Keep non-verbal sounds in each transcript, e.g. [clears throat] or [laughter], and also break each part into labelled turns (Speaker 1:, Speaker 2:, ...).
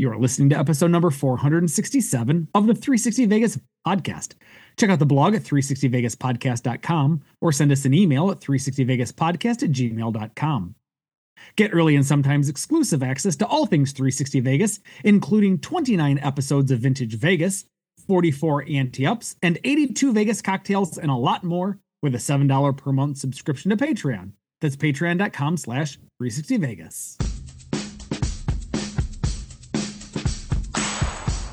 Speaker 1: You are listening to episode number 467 of the 360 Vegas podcast. Check out the blog at 360vegaspodcast.com or send us an email at 360vegaspodcast at gmail.com. Get early and sometimes exclusive access to all things 360 Vegas, including 29 episodes of Vintage Vegas, 44 anti ups, and 82 Vegas cocktails, and a lot more with a $7 per month subscription to Patreon. That's patreon.com slash 360 Vegas.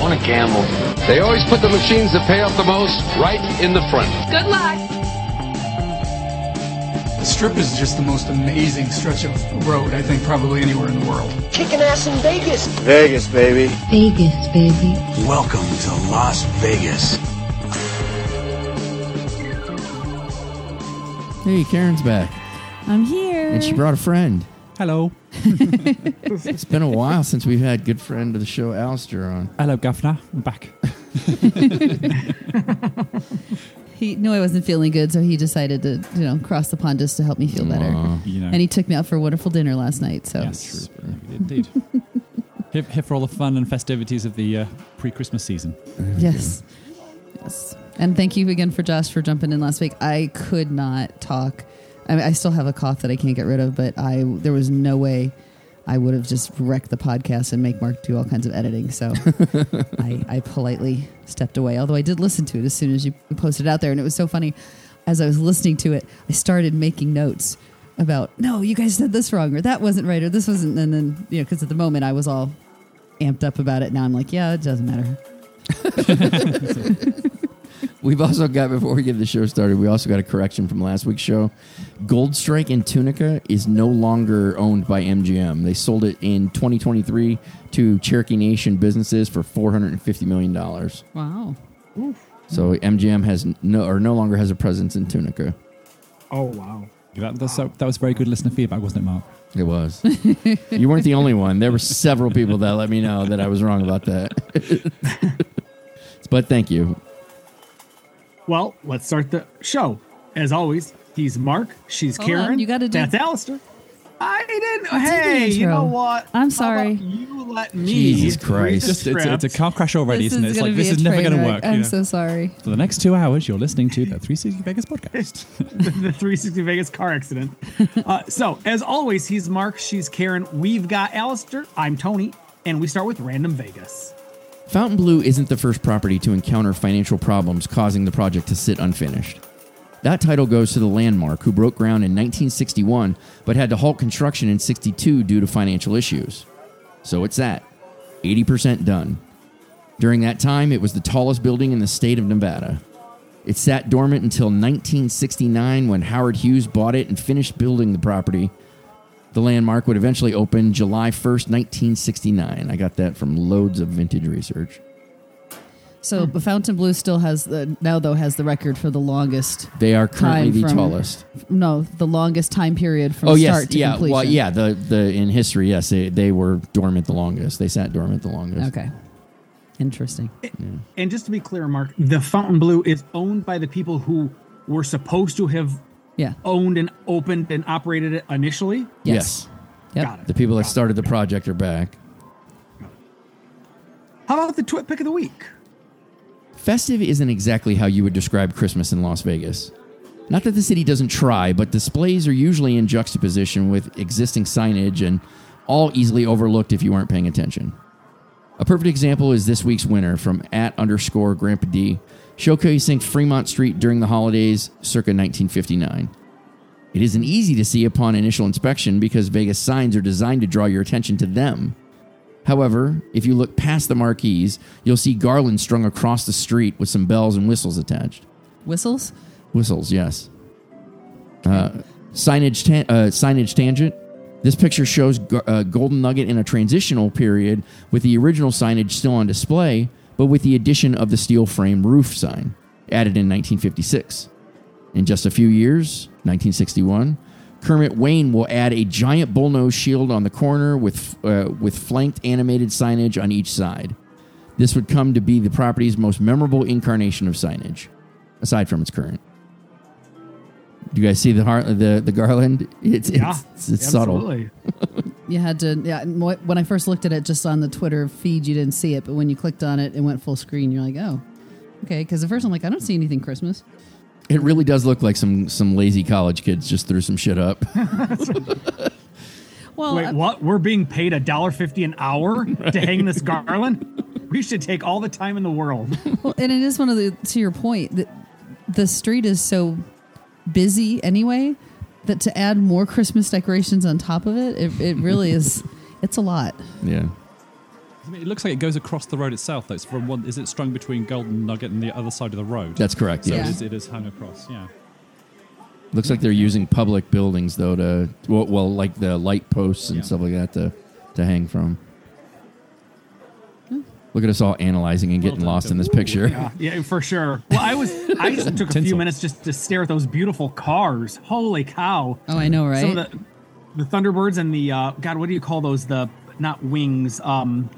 Speaker 2: Want to gamble.
Speaker 3: They always put the machines that pay off the most right in the front.
Speaker 4: Good luck.
Speaker 5: The strip is just the most amazing stretch of road, I think, probably anywhere in the world.
Speaker 2: Kicking ass in Vegas.
Speaker 6: Vegas, baby.
Speaker 7: Vegas, baby.
Speaker 8: Welcome to Las Vegas.
Speaker 9: Hey, Karen's back.
Speaker 7: I'm here.
Speaker 9: And she brought a friend.
Speaker 10: Hello. [laughs]
Speaker 9: It's been a while since we've had good friend of the show, Alistair, on.
Speaker 10: Hello, Governor. I'm back. [laughs] [laughs]
Speaker 7: he knew I wasn't feeling good, so he decided to, you know, cross the pond just to help me feel better.
Speaker 9: Aw.
Speaker 10: You know.
Speaker 7: And he took me out for a wonderful dinner last night. So
Speaker 10: yes, indeed. here, here for all the fun and festivities of the uh, pre-Christmas season.
Speaker 7: yes, yes. And thank you again for Josh for jumping in last week. I could not talk. I, mean, I still have a cough that I can't get rid of, but I there was no way I would have just wrecked the podcast and make Mark do all kinds of editing. So [laughs] I, I politely stepped away. Although I did listen to it as soon as you posted it out there, and it was so funny. As I was listening to it, I started making notes about no, you guys said this wrong, or that wasn't right, or this wasn't. And then you know, because at the moment I was all amped up about it. Now I'm like, yeah, it doesn't matter. [laughs]
Speaker 9: We've also got, before we get the show started, we also got a correction from last week's show. Gold Strike and Tunica is no longer owned by MGM. They sold it in 2023 to Cherokee Nation businesses for $450 million.
Speaker 7: Wow.
Speaker 9: So MGM has no, or no longer has a presence in Tunica.
Speaker 1: Oh, wow.
Speaker 10: That, that's, that was very good listener feedback, wasn't it, Mark?
Speaker 9: It was. [laughs] you weren't the only one. There were several people that let me know that I was wrong about that. [laughs] but thank you.
Speaker 1: Well, let's start the show. As always, he's Mark. She's
Speaker 7: Hold on,
Speaker 1: Karen.
Speaker 7: you gotta do-
Speaker 1: That's Alistair. I didn't.
Speaker 7: I did
Speaker 1: hey, you know what?
Speaker 7: I'm
Speaker 1: How
Speaker 7: sorry.
Speaker 1: about you let me.
Speaker 9: Jesus Christ.
Speaker 10: Just, it's, it's a car crash already,
Speaker 7: This
Speaker 10: isn't it?
Speaker 7: is
Speaker 10: It's like this is never going to work.
Speaker 7: I'm
Speaker 10: you know.
Speaker 7: so sorry.
Speaker 10: For the next two hours, you're listening to the 360 Vegas podcast. [laughs]
Speaker 1: the, the 360 Vegas car accident. [laughs] Uh, so, as always, he's Mark. She's Karen. We've got Alistair. I'm Tony. And we start with Random Vegas.
Speaker 9: Fontainebleau isn't the first property to encounter financial problems causing the project to sit unfinished. That title goes to the Landmark, who broke ground in 1961 but had to halt construction in 62 due to financial issues. So it's that 80% done. During that time, it was the tallest building in the state of Nevada. It sat dormant until 1969 when Howard Hughes bought it and finished building the property. The landmark would eventually open July 1st, 1969. I got that from loads of vintage research.
Speaker 7: So but Fontainebleau still has the now though has the record for the longest.
Speaker 9: They are currently
Speaker 7: Time
Speaker 9: the
Speaker 7: from-
Speaker 9: tallest.
Speaker 7: No, the longest time period from
Speaker 9: oh
Speaker 7: start
Speaker 9: yes,
Speaker 7: to
Speaker 9: yeah.
Speaker 7: completion.
Speaker 9: Well, yeah. The the in history, yes, they, they were dormant the longest. They sat dormant the longest.
Speaker 7: Okay. Interesting.
Speaker 1: And just to be clear, Mark, the Fontainebleau is owned by the people who were supposed to have
Speaker 7: Yeah.
Speaker 1: owned and opened and operated it initially.
Speaker 9: Yes.
Speaker 7: Yep.
Speaker 1: Got it.
Speaker 9: The people that started the project are back.
Speaker 1: How about the Twitpic of the week?
Speaker 9: Festive isn't exactly how you would describe Christmas in Las Vegas. Not that the city doesn't try, but displays are usually in juxtaposition with existing signage and all easily overlooked if you aren't paying attention. A perfect example is this week's winner from at underscore Grandpa D, showcasing Fremont Street during the holidays circa 1959. It isn't easy to see upon initial inspection because Vegas signs are designed to draw your attention to them. However, if you look past the marquees, you'll see garlands strung across the street with some bells and whistles attached.
Speaker 7: Whistles?
Speaker 9: Whistles, yes. Uh, signage, ta- uh, signage tangent. This picture shows uh, Golden Nugget in a transitional period with the original signage still on display, but with the addition of the steel frame roof sign, added in 1956. In just a few years, 1961, Kermit Wayne will add a giant bullnose shield on the corner with, uh, with flanked animated signage on each side. This would come to be the property's most memorable incarnation of signage, aside from its current. Do you guys see the har- the the garland? [laughs] It's
Speaker 1: Yeah,
Speaker 9: it's, it's subtle. [laughs]
Speaker 1: absolutely.
Speaker 7: You had to, yeah. When I first looked at it just on the Twitter feed, you didn't see it, but when you clicked on it, it went full screen. You're like, oh, okay. Because at first I'm like, I don't see anything Christmas.
Speaker 9: It really does look like some some lazy college kids just threw some shit up. [laughs]
Speaker 7: Well,
Speaker 1: Wait,
Speaker 7: uh,
Speaker 1: what? We're being paid a dollar fifty an hour [laughs] to hang this garland? We should take all the time in the world. [laughs]
Speaker 7: well, and it is one of the to your point that the street is so busy anyway that to add more Christmas decorations on top of it, it, it really is. [laughs] It's a lot.
Speaker 9: yeah.
Speaker 10: I mean, it looks like it goes across the road itself. Though it's from one. Is it strung between Golden Nugget and the other side of the road?
Speaker 9: That's correct,
Speaker 10: So
Speaker 9: yes.
Speaker 10: it, is, it is hung across. Yeah.
Speaker 9: Looks like they're using public buildings though to well, well like the light posts and
Speaker 10: Yeah.
Speaker 9: stuff like that to to hang from. Look at us all analyzing and getting lost in this picture.
Speaker 1: Yeah, yeah, for sure. Well, I was I just took a few minutes just to stare at those beautiful cars. Holy cow!
Speaker 7: Oh, I know, right?
Speaker 1: Some of the the Thunderbirds and the uh, God, what do you call those? The not wings. Um,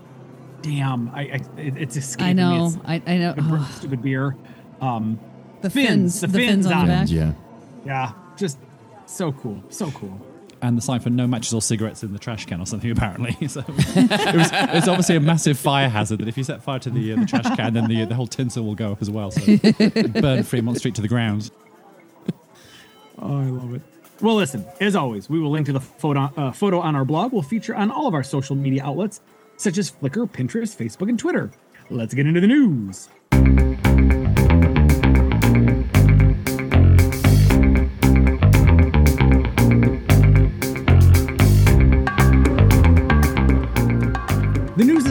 Speaker 1: damn, I, I it's escaping
Speaker 7: I
Speaker 1: me.
Speaker 7: know.
Speaker 1: It's
Speaker 7: I, I know.
Speaker 1: the stupid beer. Um,
Speaker 7: the
Speaker 1: fins,
Speaker 7: fins,
Speaker 1: the
Speaker 7: the, fins,
Speaker 1: fins
Speaker 7: on
Speaker 1: on
Speaker 7: the
Speaker 1: it.
Speaker 7: back.
Speaker 9: yeah.
Speaker 1: yeah, just so cool, so cool.
Speaker 10: And the sign for no matches or cigarettes in the trash can or something. [laughs] Apparently, [laughs] so [laughs] it was, it was obviously a massive fire hazard. That if you set fire to the, uh, the trash can, then the the whole tinsel will go up as well. So burn Fremont Street to the ground.
Speaker 1: Oh, I love it. Well, listen, as always, we will link to the photo, uh, photo on our blog. We'll feature on all of our social media outlets, such as Flickr, Pinterest, Facebook, and Twitter. Let's get into the news.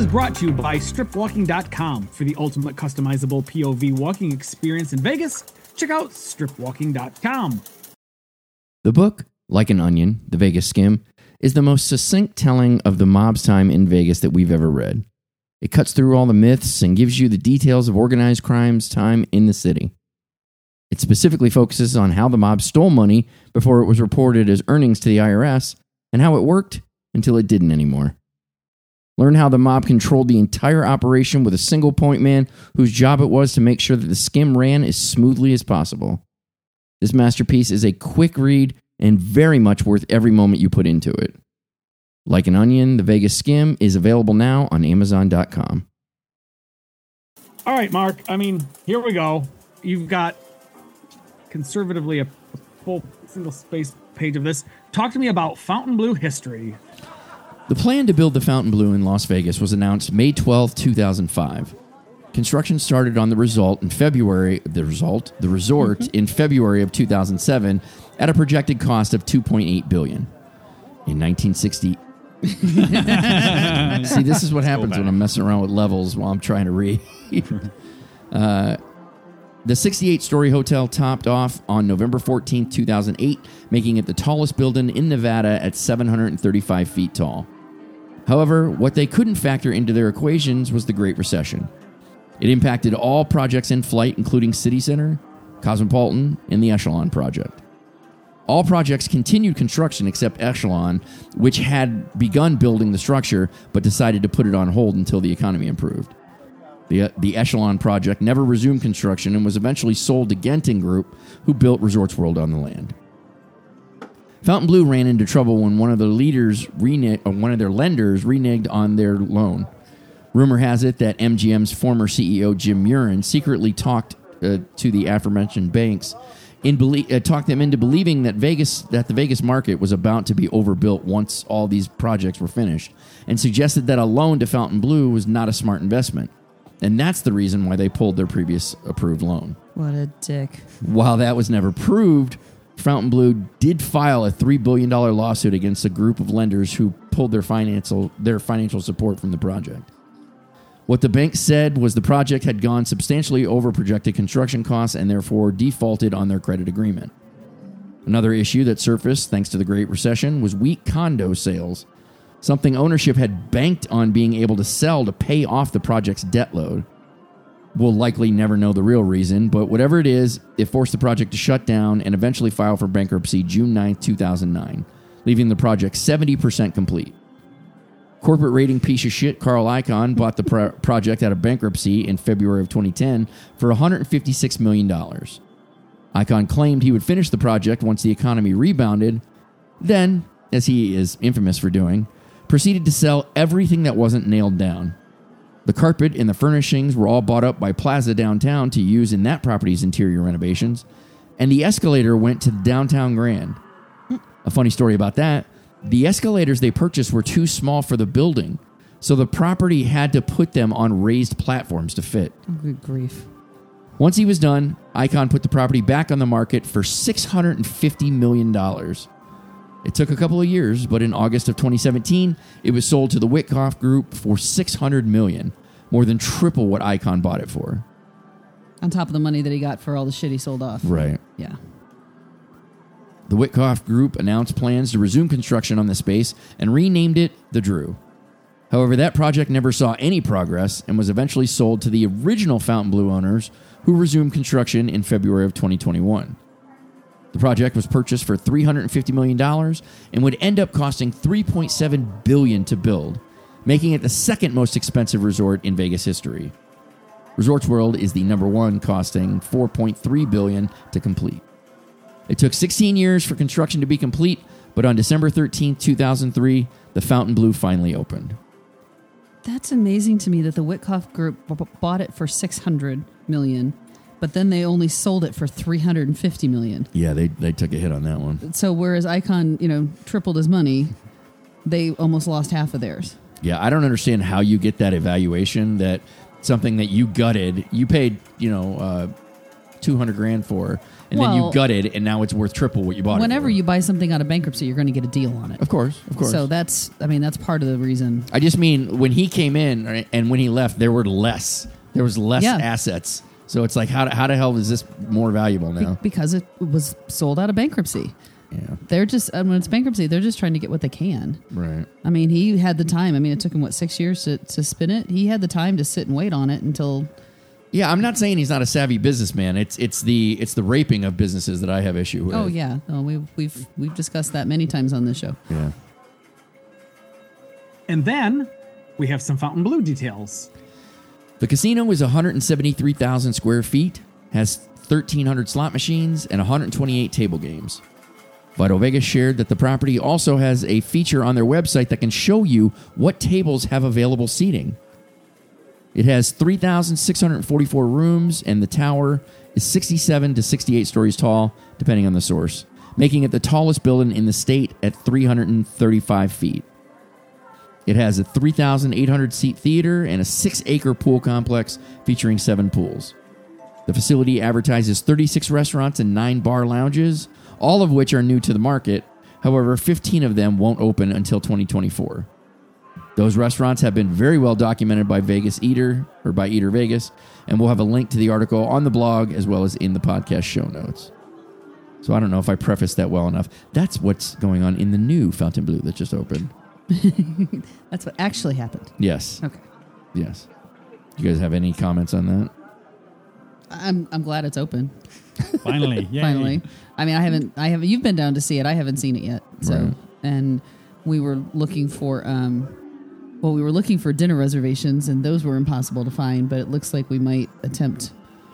Speaker 1: Brought to you by stripwalking.com. For the ultimate customizable POV walking experience in Vegas, check out stripwalking.com.
Speaker 9: The book, Like an Onion, The Vegas Skim, is the most succinct telling of the mob's time in Vegas that we've ever read. It cuts through all the myths and gives you the details of organized crime's time in the city. It specifically focuses on how the mob stole money before it was reported as earnings to the IRS and how it worked until it didn't anymore. Learn how the mob controlled the entire operation with a single point man whose job it was to make sure that the skim ran as smoothly as possible. This masterpiece is a quick read and very much worth every moment you put into it. Like an Onion, The Vegas Skim is available now on Amazon.com.
Speaker 1: All right, Mark. I mean, here we go. You've got conservatively a, full single space page of this. Talk to me about Fontainebleau history.
Speaker 9: The plan to build the Fontainebleau in Las Vegas was announced May 12, 2005. Construction started on the result in February, the result, the resort in February of 2007 at a projected cost of 2.8 billion. In 1960 [laughs] See, this is what happens when I'm messing around with levels while I'm trying to read. [laughs] uh, the 68 story hotel topped off on November 14, 2008, making it the tallest building in Nevada at 735 feet tall. However, what they couldn't factor into their equations was the Great Recession. It impacted all projects in flight, including City Center, Cosmopolitan, and the Echelon project. All projects continued construction except Echelon, which had begun building the structure but decided to put it on hold until the economy improved. The, the Echelon project never resumed construction and was eventually sold to Genting Group, who built Resorts World on the land. Fontainebleau ran into trouble when one of their leaders reneged, or one of their lenders reneged on their loan. Rumor has it that MGM's former CEO Jim Murren secretly talked uh, to the aforementioned banks, in belie- uh, talked them into believing that Vegas that the Vegas market was about to be overbuilt once all these projects were finished, and suggested that a loan to Fontainebleau was not a smart investment, and that's the reason why they pulled their previous approved loan.
Speaker 7: What a dick.
Speaker 9: While that was never proved, Fontainebleau did file a $3 billion lawsuit against a group of lenders who pulled their financial, their financial support from the project. What the bank said was the project had gone substantially over projected construction costs and therefore defaulted on their credit agreement. Another issue that surfaced thanks to the Great Recession was weak condo sales, something ownership had banked on being able to sell to pay off the project's debt load. We'll likely never know the real reason, but whatever it is, it forced the project to shut down and eventually file for bankruptcy June 9, 2009, leaving the project 70% complete. Corporate rating piece of shit Carl Icahn bought the pro- project out of bankruptcy in February of 2010 for $156 million. Icahn claimed he would finish the project once the economy rebounded, then, as he is infamous for doing, proceeded to sell everything that wasn't nailed down. The carpet and the furnishings were all bought up by Plaza Downtown to use in that property's interior renovations, and the escalator went to the Downtown Grand. A funny story about that the escalators they purchased were too small for the building, so the property had to put them on raised platforms to fit.
Speaker 7: Good grief.
Speaker 9: Once he was done, Icahn put the property back on the market for $650 million. It took a couple of years, but in August of 2017, it was sold to the Witkoff Group for 600 million, more than triple what Icahn bought it for.
Speaker 7: On top of the money that he got for all the shit he sold off.
Speaker 9: Right.
Speaker 7: Yeah.
Speaker 9: The Witkoff Group announced plans to resume construction on the space and renamed it the Drew. However, that project never saw any progress and was eventually sold to the original Fontainebleau owners, who resumed construction in February of 2021. The project was purchased for $350 million and would end up costing 3.7 billion to build, making it the second most expensive resort in Vegas history. Resorts World is the number one, costing 4.3 billion to complete. It took 16 years for construction to be complete, but on December 13, 2003, the Fontainebleau finally opened.
Speaker 7: That's amazing to me that the Witkoff Group b- bought it for 600 million, but then they only sold it for 350 million.
Speaker 9: Yeah, they, they took a hit on that one.
Speaker 7: So whereas Icahn, you know, tripled his money, they almost lost half of theirs.
Speaker 9: Yeah, I don't understand how you get that evaluation that something that you gutted, you paid, you know, uh, 200 grand for, and then you gutted, and now it's worth triple what you bought
Speaker 7: Whenever
Speaker 9: it for.
Speaker 7: you buy something out of bankruptcy, you're going to get a deal on it.
Speaker 9: Of course, of course.
Speaker 7: So that's, I mean, that's part of the reason.
Speaker 9: I just mean when he came in and when he left, there were less. There was less
Speaker 7: Yeah.
Speaker 9: assets. So it's like, how, how the hell is this more valuable
Speaker 7: Be-
Speaker 9: now?
Speaker 7: because it was sold out of bankruptcy.
Speaker 9: Yeah,
Speaker 7: They're just, and when it's bankruptcy, they're just trying to get what they can.
Speaker 9: right.
Speaker 7: I mean, he had the time. I mean, it took him, what, six years to, to spin it? He had the time to sit and wait on it until,
Speaker 9: Yeah, I'm not saying he's not a savvy businessman. It's it's the it's the raping of businesses that I have issue with.
Speaker 7: oh, yeah. Oh, no, we've, we've, we've discussed that many times on this show.
Speaker 9: yeah.
Speaker 1: And then we have some Fontainebleau details.
Speaker 9: The casino is 173,000 square feet, has 1,300 slot machines, and 128 table games. Vital Vegas shared that the property also has a feature on their website that can show you what tables have available seating. It has 3,644 rooms, and the tower is 67 to 68 stories tall, depending on the source, making it the tallest building in the state at 335 feet. It has a 3,800 seat theater and a six acre pool complex featuring seven pools. The facility advertises 36 restaurants and nine bar lounges, all of which are new to the market. However, 15 of them won't open until 2024. Those restaurants have been very well documented by Vegas Eater or by Eater Vegas, and we'll have a link to the article on the blog as well as in the podcast show notes. So I don't know if I prefaced that well enough. That's what's going on in the new Fontainebleau that just opened.
Speaker 7: That's what actually happened.
Speaker 9: Yes.
Speaker 7: Okay.
Speaker 9: Yes. You guys have any comments on that?
Speaker 7: I'm, I'm glad it's open.
Speaker 10: Finally, [laughs] yay.
Speaker 7: Finally. I mean, I haven't, I haven't, you've been down to see it. I haven't seen it yet. So,
Speaker 9: Right.
Speaker 7: and we were looking for, um, well, we were looking for dinner reservations and those were impossible to find, but it looks like we might attempt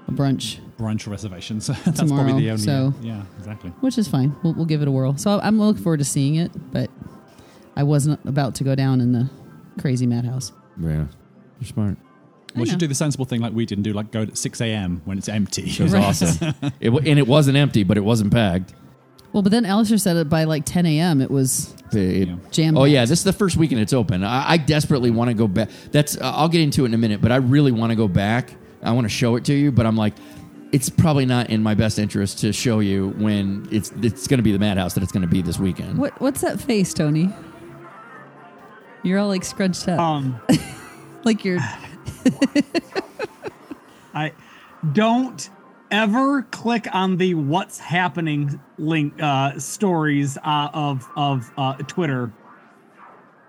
Speaker 7: a brunch,
Speaker 10: brunch reservations. [laughs] That's
Speaker 7: Tomorrow,
Speaker 10: probably the only.
Speaker 7: so-
Speaker 10: yeah, exactly.
Speaker 7: which is fine. We'll, we'll give it a whirl. So I'm looking forward to seeing it, but I wasn't about to go down in the crazy madhouse.
Speaker 9: Yeah. You're smart.
Speaker 7: I
Speaker 10: We should do the sensible thing like we did and do like go at 6 a.m. when it's empty.
Speaker 9: It was
Speaker 7: Right.
Speaker 9: awesome. [laughs] It, wa- and it wasn't empty, but it wasn't packed.
Speaker 7: Well, but then Alistair said it by like 10 a.m. It was
Speaker 9: It-
Speaker 10: Yeah.
Speaker 7: jam.
Speaker 9: Oh yeah, this is the first weekend it's open. I, I desperately want to go back. That's uh, I'll get into it in a minute, but I really want to go back. I want to show it to you, but I'm like, it's probably not in my best interest to show you when it's it's going to be the madhouse that it's going to be this weekend.
Speaker 7: What What's that face, Tony? You're all like scrunched up,
Speaker 1: Um, [laughs]
Speaker 7: like you're. [laughs]
Speaker 1: I don't ever click on the "What's Happening" link uh, stories uh, of of uh, Twitter,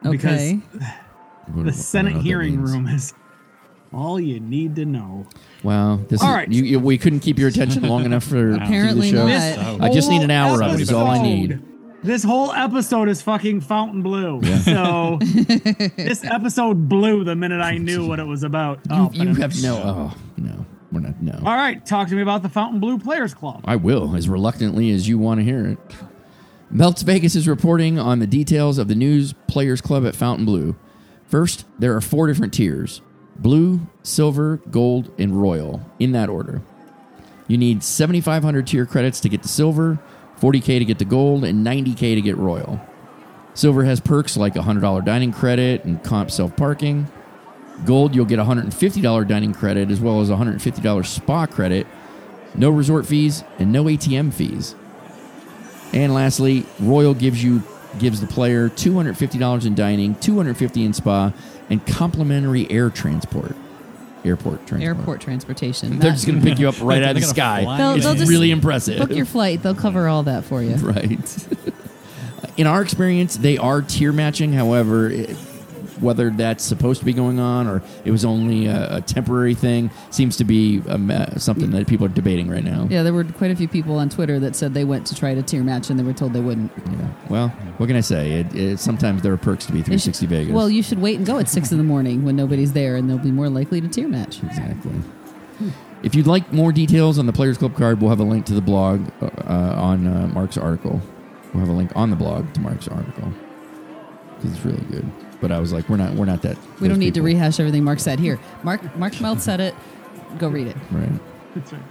Speaker 1: because
Speaker 7: Okay. [sighs]
Speaker 9: What- I don't know
Speaker 1: the Senate hearing room is all you need to know.
Speaker 9: Wow, this
Speaker 1: All
Speaker 9: is
Speaker 1: right.
Speaker 9: you, you- We couldn't keep your attention long enough for [laughs]
Speaker 7: Apparently
Speaker 9: the show.
Speaker 7: not.
Speaker 1: This
Speaker 9: I just need an
Speaker 1: whole
Speaker 9: hour of it. Is all I need.
Speaker 1: Episode- This whole episode is fucking Fontainebleau. So this episode blew the minute I knew what it was about. Oh,
Speaker 9: You, you have no. Oh no, we're not. No.
Speaker 1: All right, talk to me about the Fontainebleau Players Club.
Speaker 9: I will, as reluctantly as you want to hear it. Melts Vegas is reporting on the details of the News Players Club at Fontainebleau. First, there are four different tiers blue, silver, gold, and royal, in that order. You need 7,500 tier credits to get the silver, 40k to get the gold, and 90k to get royal. Silver has perks like a $100 dining credit and comp self parking. Gold, you'll get a $150 dining credit as well as a $150 spa credit, no resort fees, and no ATM fees. And lastly, Royal gives you gives the player $250 in dining, $250 in spa, and complimentary air transport. Airport transport.
Speaker 7: Airport transportation.
Speaker 9: They're just going to pick you up right out of the sky.
Speaker 10: fly
Speaker 7: They'll-
Speaker 9: it's
Speaker 7: they'll just
Speaker 9: really impressive.
Speaker 7: book your flight. They'll cover all that for you. [laughs]
Speaker 9: right. [laughs] In our experience, they are tier matching. However, it, whether that's supposed to be going on or it was only a, a temporary thing seems to be a something that people are debating right now.
Speaker 7: Yeah, there were quite a few people on Twitter that said they went to try to tier match and they were told they wouldn't.
Speaker 9: Yeah. Well, what can I say? It, it, sometimes there are perks to be
Speaker 7: They should-
Speaker 9: 360 Vegas.
Speaker 7: Well, you should wait and go at six in the morning when nobody's there, and they'll be more likely to tier match.
Speaker 9: Exactly. If you'd like more details on the Players Club card, we'll have a link to the blog uh, on uh, Mark's article. We'll have a link on the blog to Mark's article because it's really good. But I was like, we're not, we're not that.
Speaker 7: We don't
Speaker 9: those
Speaker 7: need to rehash everything Mark said. Here, Mark Mark Melt said it. Go read it.
Speaker 9: Right.
Speaker 1: That's right.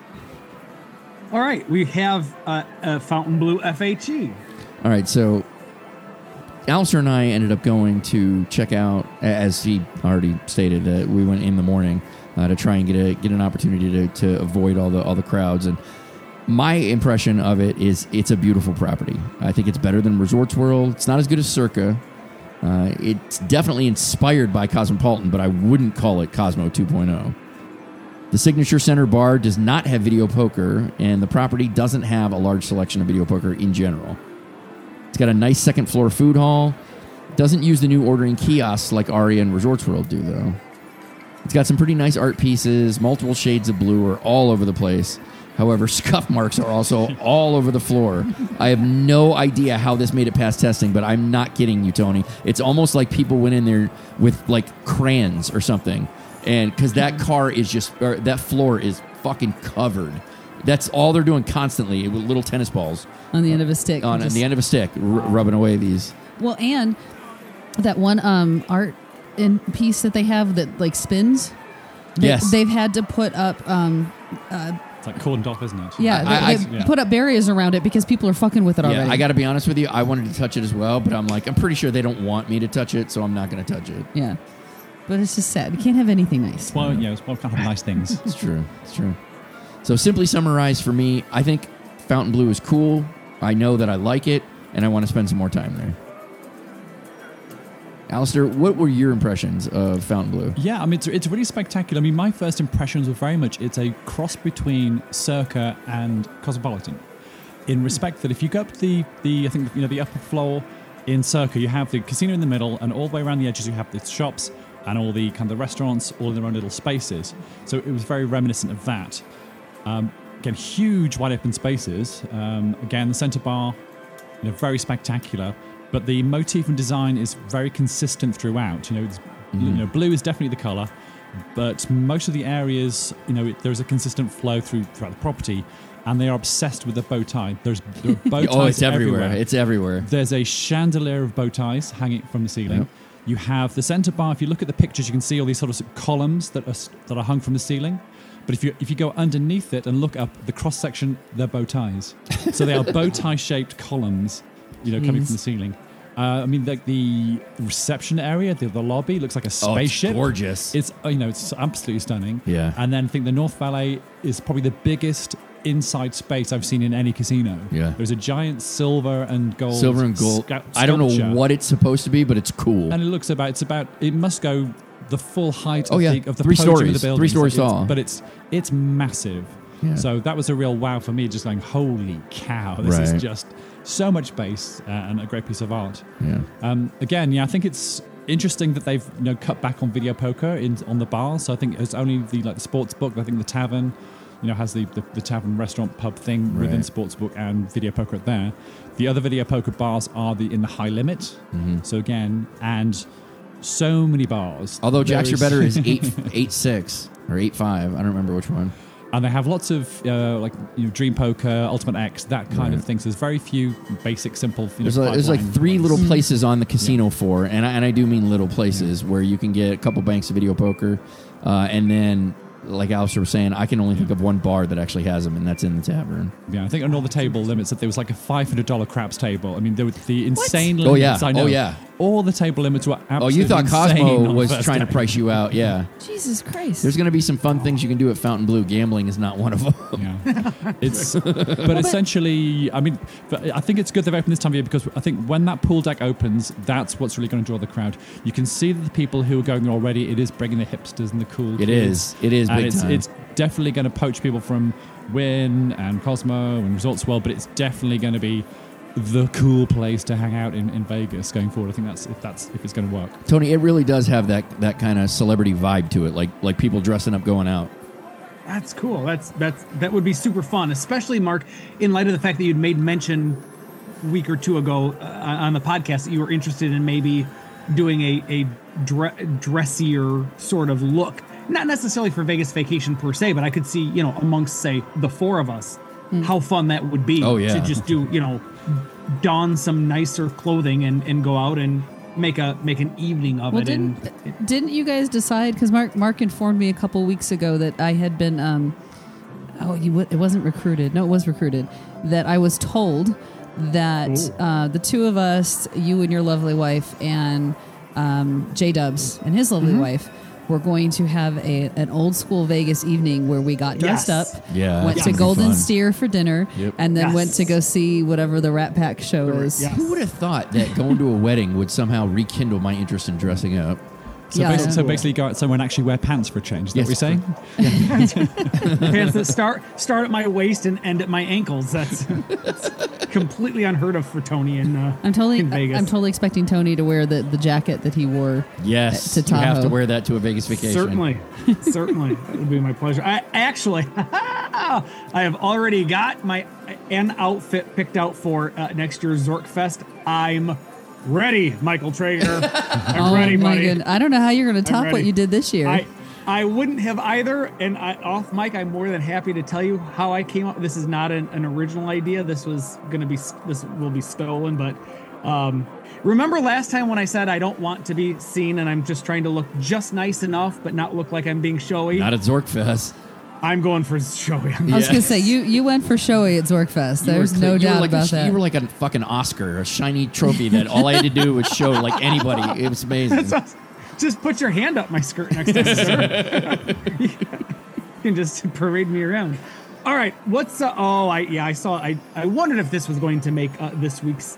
Speaker 1: All right, we have uh, a Fontainebleau E. FHE.
Speaker 9: All right. So, Alistair and I ended up going to check out, as he already stated, uh, we went in the morning uh, to try and get a get an opportunity to, to avoid all the all the crowds. And my impression of it is it's a beautiful property. I think it's better than Resorts World. It's not as good as Circa. Uh, it's definitely inspired by Cosmopolitan, but I wouldn't call it Cosmo 2.0. The Signature Center bar does not have video poker, and the property doesn't have a large selection of video poker in general. It's got a nice second floor food hall. Doesn't use the new ordering kiosks like Aria and Resorts World do, though. It's got some pretty nice art pieces. Multiple shades of blue are all over the place. However, [laughs] scuff marks are also all over the floor. I have no idea how this made it past testing, but I'm not kidding you, Tony. It's almost like people went in there with like crayons or something, and because that car is just, or that floor is fucking covered. That's all they're doing constantly with little tennis balls
Speaker 7: On the end of a stick.
Speaker 9: on
Speaker 7: Just-
Speaker 9: the end of a stick, r- rubbing away these.
Speaker 7: Well, and that one um art in piece that they have that like spins. They,
Speaker 9: Yes.
Speaker 7: they've had to put up um
Speaker 10: It's like cordoned off, isn't it?
Speaker 7: yeah,
Speaker 9: I-
Speaker 7: they,
Speaker 9: I-
Speaker 7: they
Speaker 10: yeah.
Speaker 7: put up barriers around it because people are fucking with it already.
Speaker 9: Yeah, I got to be honest with you. I wanted to touch it as well, but I'm like, I'm pretty sure they don't want me to touch it, so I'm not going to touch it.
Speaker 7: yeah, but it's just sad. You can't have anything nice.
Speaker 10: Well, yeah, it's one kind of nice things. [laughs]
Speaker 9: It's true. It's true. So, simply summarize for me, I think Fontainebleau is cool. I know that I like it, and I want to spend some more time there. Alistair, what were your impressions of Fontainebleau?
Speaker 10: Yeah, I mean, it's, it's really spectacular. I mean, my first impressions were very much it's a cross between Circa and Cosmopolitan, in respect that if you go up the the I think you know the upper floor in Circa, you have the casino in the middle, and all the way around the edges you have the shops and all the kind of the restaurants, all in their own little spaces. So it was very reminiscent of that. Um, again, huge wide open spaces. Um, again, the center bar, you know, very spectacular. But the motif and design is very consistent throughout. You know, it's, you mm. know, blue is definitely the color, but most of the areas, you know, it, there's a consistent flow through throughout the property, and they are obsessed with the bow tie. There's there are bow [laughs] oh, ties
Speaker 9: Oh, it's everywhere. It's everywhere.
Speaker 10: there's a chandelier of bow ties hanging from the ceiling.
Speaker 9: Yep.
Speaker 10: You have the center bar. If you look at the pictures, you can see all these sort of columns that are that are hung from the ceiling. But if you if you go underneath it and look up the cross section, they're bow ties. so they are bow tie shaped columns, you know, coming from the ceiling. Uh, I mean, like the reception area, the, the lobby looks like a
Speaker 9: Oh, it's
Speaker 10: spaceship.
Speaker 9: gorgeous.
Speaker 10: It's uh, you know it's absolutely stunning.
Speaker 9: Yeah.
Speaker 10: And then I think the North Valley is probably the biggest inside space I've seen in any casino.
Speaker 9: Yeah.
Speaker 10: There's a giant silver and gold.
Speaker 9: Silver and gold.
Speaker 10: scu-
Speaker 9: I don't know
Speaker 10: sculpture.
Speaker 9: what it's supposed to be, but it's cool.
Speaker 10: And it looks about. It's about. It must go the full height.
Speaker 9: Oh,
Speaker 10: of
Speaker 9: yeah.
Speaker 10: the, of the
Speaker 9: Three
Speaker 10: podium
Speaker 9: stories.
Speaker 10: Of the building.
Speaker 9: Three stories
Speaker 10: It's-
Speaker 9: tall.
Speaker 10: But it's it's massive.
Speaker 9: Yeah.
Speaker 10: So that was a real wow for me, just going, holy cow, this
Speaker 9: Right.
Speaker 10: is just so much bass uh, and a great piece of art.
Speaker 9: Yeah.
Speaker 10: Um, again, yeah, I think it's interesting that they've you know cut back on video poker in on the bars. So I think it's only the like the sports book. I think the tavern, you know, has the the, the tavern restaurant pub thing within sports book and video poker at there. The other video poker bars are the in the high limit.
Speaker 9: Mm-hmm.
Speaker 10: So again, and so many bars.
Speaker 9: Although Jacks or Better is eight eight six or eight five. I don't remember which one.
Speaker 10: And they have lots of uh, like you know Dream Poker, Ultimate X, that kind of
Speaker 9: Right.
Speaker 10: thing. So there's very few basic, simple. You know,
Speaker 9: There's, like, there's like three
Speaker 10: ones.
Speaker 9: little places on the casino floor, and I, and I do mean little places where you can get a couple banks of video poker, uh, and then like Alistair was saying, I can only think of one bar that actually has them, and that's in the tavern.
Speaker 10: Yeah, I think on all the table limits that there was like a five hundred dollar craps table. I mean, there were the insane
Speaker 9: Oh,
Speaker 10: limits.
Speaker 9: yeah.
Speaker 10: I know.
Speaker 9: Oh, yeah.
Speaker 10: All the table limits were absolutely
Speaker 9: Oh, you thought
Speaker 10: insane
Speaker 9: Cosmo was
Speaker 10: the first
Speaker 9: trying to price you out? Yeah. [laughs]
Speaker 7: Jesus Christ.
Speaker 9: There's going to be some fun things you can do at Fontainebleau. Gambling is not one of them.
Speaker 10: Yeah, it's but essentially, I mean, I think it's good they've opened this time of year because I think when that pool deck opens, that's what's really going to draw the crowd. You can see that the people who are going there already, it is bringing the hipsters and the cool.
Speaker 9: It
Speaker 10: kids.
Speaker 9: is. It is
Speaker 10: and it's,
Speaker 9: time.
Speaker 10: It's definitely going to poach people from Wynn and Cosmo and Resorts World, but it's definitely going to be the cool place to hang out in, in Vegas going forward. I think that's if that's if it's going to work.
Speaker 9: Tony, it really does have that that kind of celebrity vibe to it, like like people dressing up going out.
Speaker 1: That's cool. That's that's that would be super fun, especially Mark, in light of the fact that you'd made mention a week or two ago uh, on the podcast that you were interested in maybe doing a a dre- dressier sort of look, not necessarily for Vegas vacation per se, but I could see you know amongst say the four of us how fun that would be.
Speaker 9: Oh, yeah.
Speaker 1: to just do you know don some nicer clothing and and go out and make a make an evening of
Speaker 7: Well,
Speaker 1: it.
Speaker 7: didn't
Speaker 1: and
Speaker 7: didn't you guys decide? Because Mark Mark informed me a couple weeks ago that I had been. Um, oh, you wa- it wasn't recruited. No, it was recruited. That I was told that uh, the two of us, you and your lovely wife, and um, J Dubs and his lovely wife. Were going to have a an old school Vegas evening where we got dressed
Speaker 1: Yes.
Speaker 7: up,
Speaker 9: Yeah,
Speaker 7: went
Speaker 9: that's
Speaker 7: to Golden. Steer for dinner,
Speaker 9: Yep.
Speaker 7: and then
Speaker 1: Yes.
Speaker 7: went to go see whatever the Rat Pack show
Speaker 1: The-
Speaker 7: is.
Speaker 1: yeah.
Speaker 9: Who would have thought that going to a wedding would somehow rekindle my interest in dressing up?
Speaker 10: So,
Speaker 7: Yeah,
Speaker 10: basically, so basically, go out somewhere and actually wear pants for a change. Is that
Speaker 9: Yes.
Speaker 10: what you're saying?
Speaker 1: pants [laughs] that start start at my waist and end at my ankles. That's, that's completely unheard of for Tony in uh,
Speaker 7: I'm totally,
Speaker 1: in Vegas.
Speaker 7: I'm totally expecting Tony to wear the, the jacket that he wore.
Speaker 9: Yes,
Speaker 7: To
Speaker 9: you have to wear that to a Vegas vacation.
Speaker 1: certainly, certainly, [laughs] it would be my pleasure. I actually, [laughs] I have already got my an outfit picked out for uh, next year's Zork Fest. I'm ready, Michael Traeger. [laughs] I'm
Speaker 7: oh
Speaker 1: ready,
Speaker 7: my
Speaker 1: buddy.
Speaker 7: goodness! I don't know how you're going to top what you did this year.
Speaker 1: I I wouldn't have either. And I, off mic, I'm more than happy to tell you how I came up. This is not an, an original idea. This was going to be this will be stolen. But um, remember last time when I said I don't want to be seen and I'm just trying to look just nice enough, but not look like I'm being showy.
Speaker 9: Not at Zorkfest.
Speaker 1: I'm going for showy.
Speaker 7: I was going to say you you went for showy at Zorkfest.
Speaker 9: You were
Speaker 7: There's
Speaker 9: cl-
Speaker 7: no
Speaker 9: you were
Speaker 7: doubt
Speaker 9: like a
Speaker 7: about
Speaker 9: sh-
Speaker 7: that.
Speaker 9: You were like a fucking Oscar, a shiny trophy that all I had to do was show like anybody. It was amazing.
Speaker 1: just put your hand up my skirt next time. sir. [laughs] you can just parade me around. All right, what's uh, oh I yeah I saw I I wondered if this was going to make uh, this week's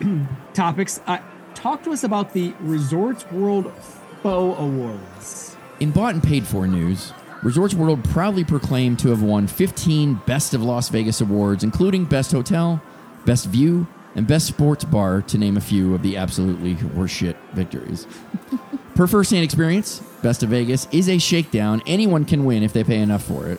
Speaker 1: [clears throat] topics. Uh, talk to us about the Resorts World Faux Awards.
Speaker 9: In bought and paid for news, Resorts World proudly proclaimed to have won 15 Best of Las Vegas awards, including Best Hotel, Best View, and Best Sports Bar, to name a few of the absolutely horseshit victories. [laughs] per first-hand experience, Best of Vegas is a shakedown anyone can win if they pay enough for it.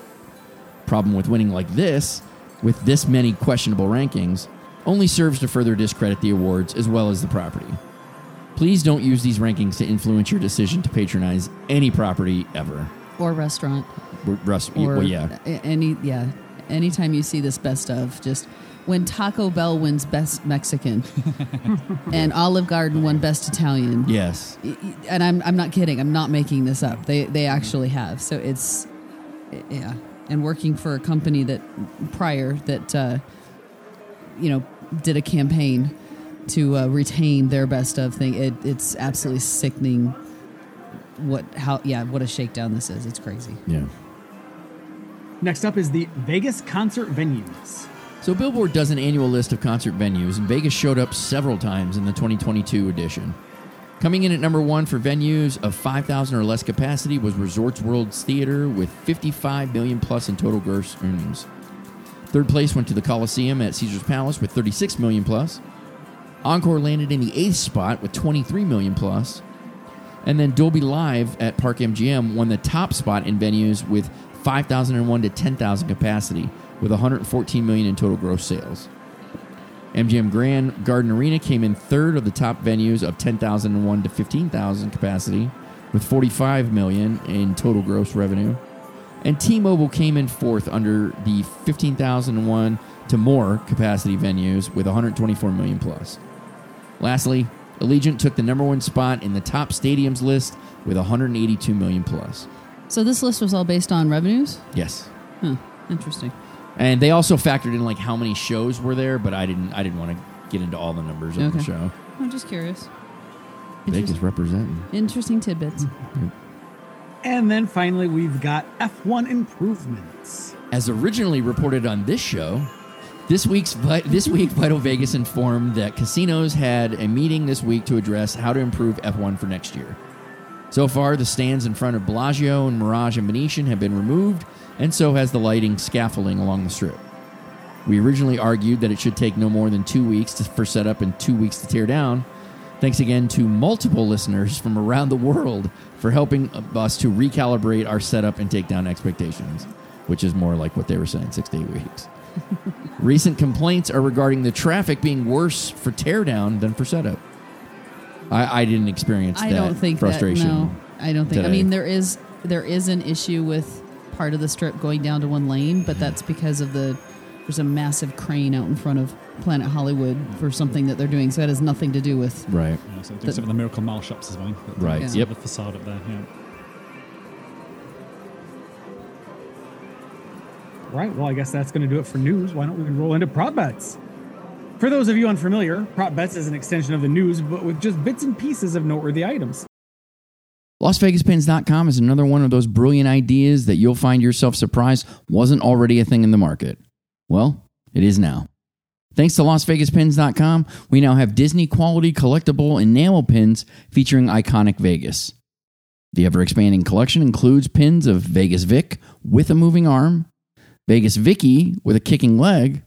Speaker 9: Problem with winning like this, with this many questionable rankings, only serves to further discredit the awards as well as the property. Please don't use these rankings to influence your decision to patronize any property ever.
Speaker 7: Or restaurant.
Speaker 9: Russ,
Speaker 7: Or
Speaker 9: well, yeah.
Speaker 7: any yeah. Anytime you see this best of, just when Taco Bell wins best Mexican, [laughs] and Olive Garden won best Italian.
Speaker 9: Yes.
Speaker 7: and I'm I'm not kidding. I'm not making this up. They they actually have. So it's yeah. And working for a company that prior that uh, you know did a campaign to uh, retain their best of thing. It, it's absolutely sickening. What how yeah what a shakedown this is. It's crazy.
Speaker 9: Yeah.
Speaker 1: Next up is the Vegas concert venues.
Speaker 9: So Billboard does an annual list of concert venues, and Vegas showed up several times in the 2022 edition. Coming in at number one for venues of 5,000 or less capacity was Resorts World's Theater with 55 million plus in total gross earnings. Third place went to the Coliseum at Caesar's Palace with 36 million plus. Encore landed in the eighth spot with 23 million plus. And then Dolby Live at Park MGM won the top spot in venues with 5,001 to 10,000 capacity with 114 million in total gross sales. MGM Grand Garden Arena came in third of the top venues of 10,001 to 15,000 capacity with 45 million in total gross revenue. And T-Mobile came in fourth under the 15,001 to more capacity venues with 124 million plus. Lastly, Allegiant took the number one spot in the top stadiums list with 182 million plus.
Speaker 7: So this list was all based on revenues?
Speaker 9: Yes.
Speaker 7: Huh. Interesting.
Speaker 9: And they also factored in like how many shows were there, but I didn't I didn't want to get into all the numbers of the show.
Speaker 7: I'm just curious.
Speaker 9: Vegas representing.
Speaker 7: Interesting tidbits.
Speaker 1: And then finally, we've got F1 improvements.
Speaker 9: As originally reported on this show, this week's this week Vital Vegas informed that casinos had a meeting this week to address how to improve F1 for next year. So far, the stands in front of Bellagio and Mirage and Venetian have been removed, and so has the lighting scaffolding along the strip. We originally argued that it should take no more than two weeks to, for setup and two weeks to tear down. Thanks again to multiple listeners from around the world for helping us to recalibrate our setup and take down expectations, which is more like what they were saying six to eight weeks. [laughs] Recent complaints are regarding the traffic being worse for teardown than for setup. I, I didn't experience
Speaker 7: I
Speaker 9: that
Speaker 7: don't think
Speaker 9: frustration.
Speaker 7: That, no, I don't think. I mean, there is there is an issue with part of the strip going down to one lane, but mm-hmm. that's because of the there's a massive crane out in front of Planet Hollywood for mm-hmm. something that they're doing. So that has nothing to do with
Speaker 9: Right.
Speaker 10: Yeah, so doing some of the Miracle Mile shops as well.
Speaker 9: Right,
Speaker 10: the-
Speaker 9: yep.
Speaker 10: The facade up there, yeah.
Speaker 1: Right. Well, I guess that's going to do it for news. Why don't we roll into prop bets? For those of you unfamiliar, prop bets is an extension of the news, but with just bits and pieces of noteworthy items.
Speaker 9: LasVegasPins.com is another one of those brilliant ideas that you'll find yourself surprised wasn't already a thing in the market. Well, it is now. Thanks to LasVegasPins.com, we now have Disney quality collectible enamel pins featuring iconic Vegas. The ever expanding collection includes pins of Vegas Vic with a moving arm, Vegas Vicky with a kicking leg,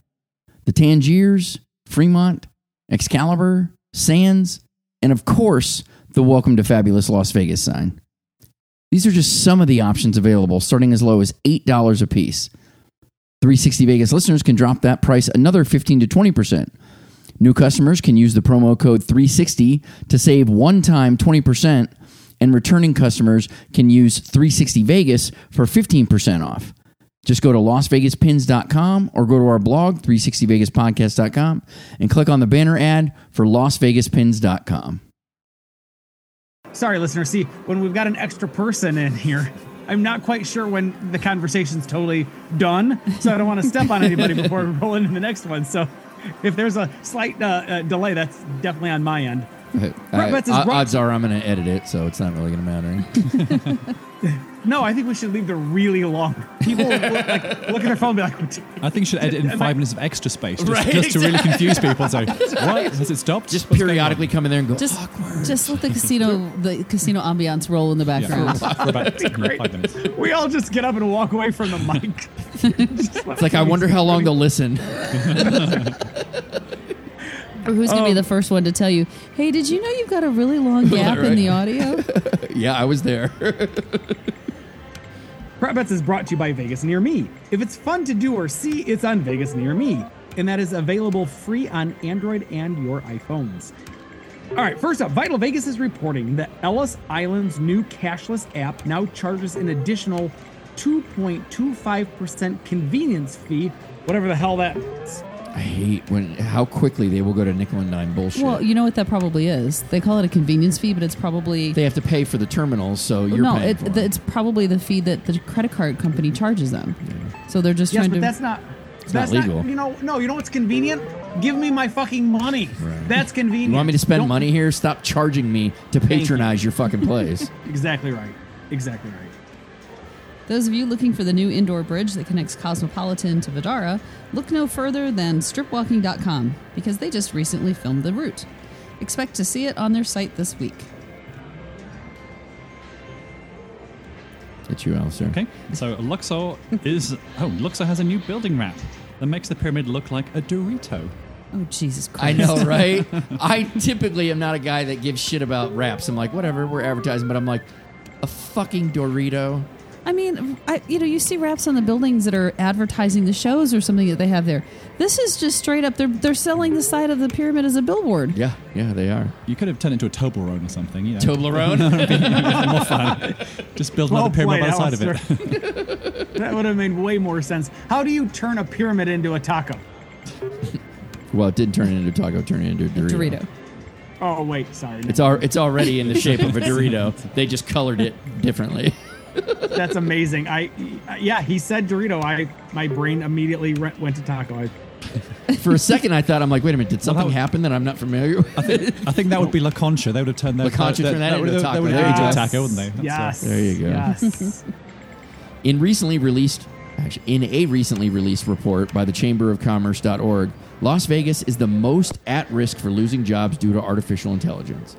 Speaker 9: the Tangiers, Fremont, Excalibur, Sands, and of course, the Welcome to Fabulous Las Vegas sign. These are just some of the options available, starting as low as $8 a piece. 360 Vegas listeners can drop that price another 15 to 20%. New customers can use the promo code 360 to save one time 20%, and returning customers can use 360 Vegas for 15% off. Just go to LasVegasPins.com or go to our blog, 360VegasPodcast.com, and click on the banner ad for LasVegasPins.com.
Speaker 1: Sorry, listener. See, when we've got an extra person in here, I'm not quite sure when the conversation's totally done. So I don't want to step on anybody [laughs] before we roll into the next one. So if there's a slight uh, uh, delay, that's definitely on my end. Prop bets is
Speaker 9: Uh, odds are I'm going to edit it, so it's not really going to matter. [laughs] [laughs]
Speaker 1: No, I think we should leave the really long. People look, like, look at their phone and be like,
Speaker 10: I think you should edit in five
Speaker 1: I-
Speaker 10: minutes of extra space just,
Speaker 9: Right,
Speaker 10: just to really confuse people. So, [laughs] what? Has it stopped?
Speaker 9: Just
Speaker 10: What's going
Speaker 9: periodically come in there and go,
Speaker 7: just
Speaker 9: awkward.
Speaker 7: just let the casino the casino ambiance roll in the
Speaker 10: Yeah,
Speaker 7: background.
Speaker 10: for about yeah,
Speaker 1: great.
Speaker 10: five minutes.
Speaker 1: we all just get up and walk away from the mic. [laughs]
Speaker 9: It's like, I wonder how long they'll listen.
Speaker 7: Or who's going to be
Speaker 9: Um,
Speaker 7: the first one to tell you, "Hey, did you know you've got a really long [laughs] gap
Speaker 9: Right.
Speaker 7: in the audio?"
Speaker 9: yeah, I was there.
Speaker 1: Bets is brought to you by Vegas Near Me. If it's fun to do or see, it's on Vegas Near Me. And that is available free on Android and your iPhones. All right, first up, Vital Vegas is reporting that Ellis Island's new cashless app now charges an additional 2.25% convenience fee, whatever the hell that is.
Speaker 9: I hate when how quickly they will go to nickel and dime bullshit.
Speaker 7: well, you know what that probably is. They call it a convenience fee, but it's probably
Speaker 9: they have to pay for the terminals, so you're
Speaker 7: no.
Speaker 9: paying
Speaker 7: It,
Speaker 9: for
Speaker 7: th- it's probably the fee that the credit card company charges them. So they're just
Speaker 1: Yes,
Speaker 7: trying
Speaker 1: but
Speaker 7: to.
Speaker 1: that's not.
Speaker 9: not
Speaker 1: that's
Speaker 9: legal.
Speaker 1: you know, no, you know what's convenient? Give me my fucking money. That's convenient.
Speaker 9: You want me to spend
Speaker 1: Don't-
Speaker 9: money here? Stop charging me to
Speaker 1: you.
Speaker 9: patronize your fucking place. [laughs]
Speaker 1: Exactly right. Exactly right.
Speaker 7: Those of you looking for the new indoor bridge that connects Cosmopolitan to Vdara, look no further than stripwalking.com because they just recently filmed the route. Expect to see it on their site this week.
Speaker 9: It's you, Alistair.
Speaker 10: Okay, so Luxor is. Oh, Luxor has a new building wrap that makes the pyramid look like a Dorito.
Speaker 7: Oh, Jesus Christ.
Speaker 9: I know, right? [laughs] I typically am not a guy that gives shit about wraps. I'm like, whatever, we're advertising, but I'm like, a fucking Dorito.
Speaker 7: I mean, I, you know, you see wraps on the buildings that are advertising the shows or something that they have there. This is just straight up. They're they're selling the side of the pyramid as a billboard.
Speaker 9: Yeah, yeah, they are.
Speaker 10: You could have turned it into a Toblerone or something. You know,
Speaker 9: Toblerone. [laughs]
Speaker 10: more fun. Just build
Speaker 1: Well
Speaker 10: another pyramid
Speaker 1: played,
Speaker 10: by the side of it. [laughs]
Speaker 1: That would have made way more sense. How do you turn a pyramid into a taco?
Speaker 9: well, it didn't turn it into a taco, Turn it into a Dorito.
Speaker 7: Dorito.
Speaker 1: Oh wait, sorry.
Speaker 9: It's al- it's already in the shape of a [laughs] Dorito. They just colored it differently.
Speaker 1: That's amazing. I yeah, he said Dorito. I my brain immediately re- went to taco. I, [laughs]
Speaker 9: For a second, I thought I'm like, wait a minute, did something
Speaker 10: that-
Speaker 9: happen that I'm not familiar with?
Speaker 10: I think that would be La Concha. They would have turned their
Speaker 9: La Concha
Speaker 10: that,
Speaker 9: turned that into
Speaker 10: would,
Speaker 9: a taco.
Speaker 10: They would
Speaker 9: There
Speaker 10: have
Speaker 9: you
Speaker 10: made it
Speaker 9: go.
Speaker 10: a taco, wouldn't they? That's,
Speaker 1: yes.
Speaker 9: There you go.
Speaker 1: Yes. [laughs]
Speaker 9: In recently released, actually, in a recently released report by the Chamber of Commerce.org, Las Vegas is the most at risk for losing jobs due to artificial intelligence.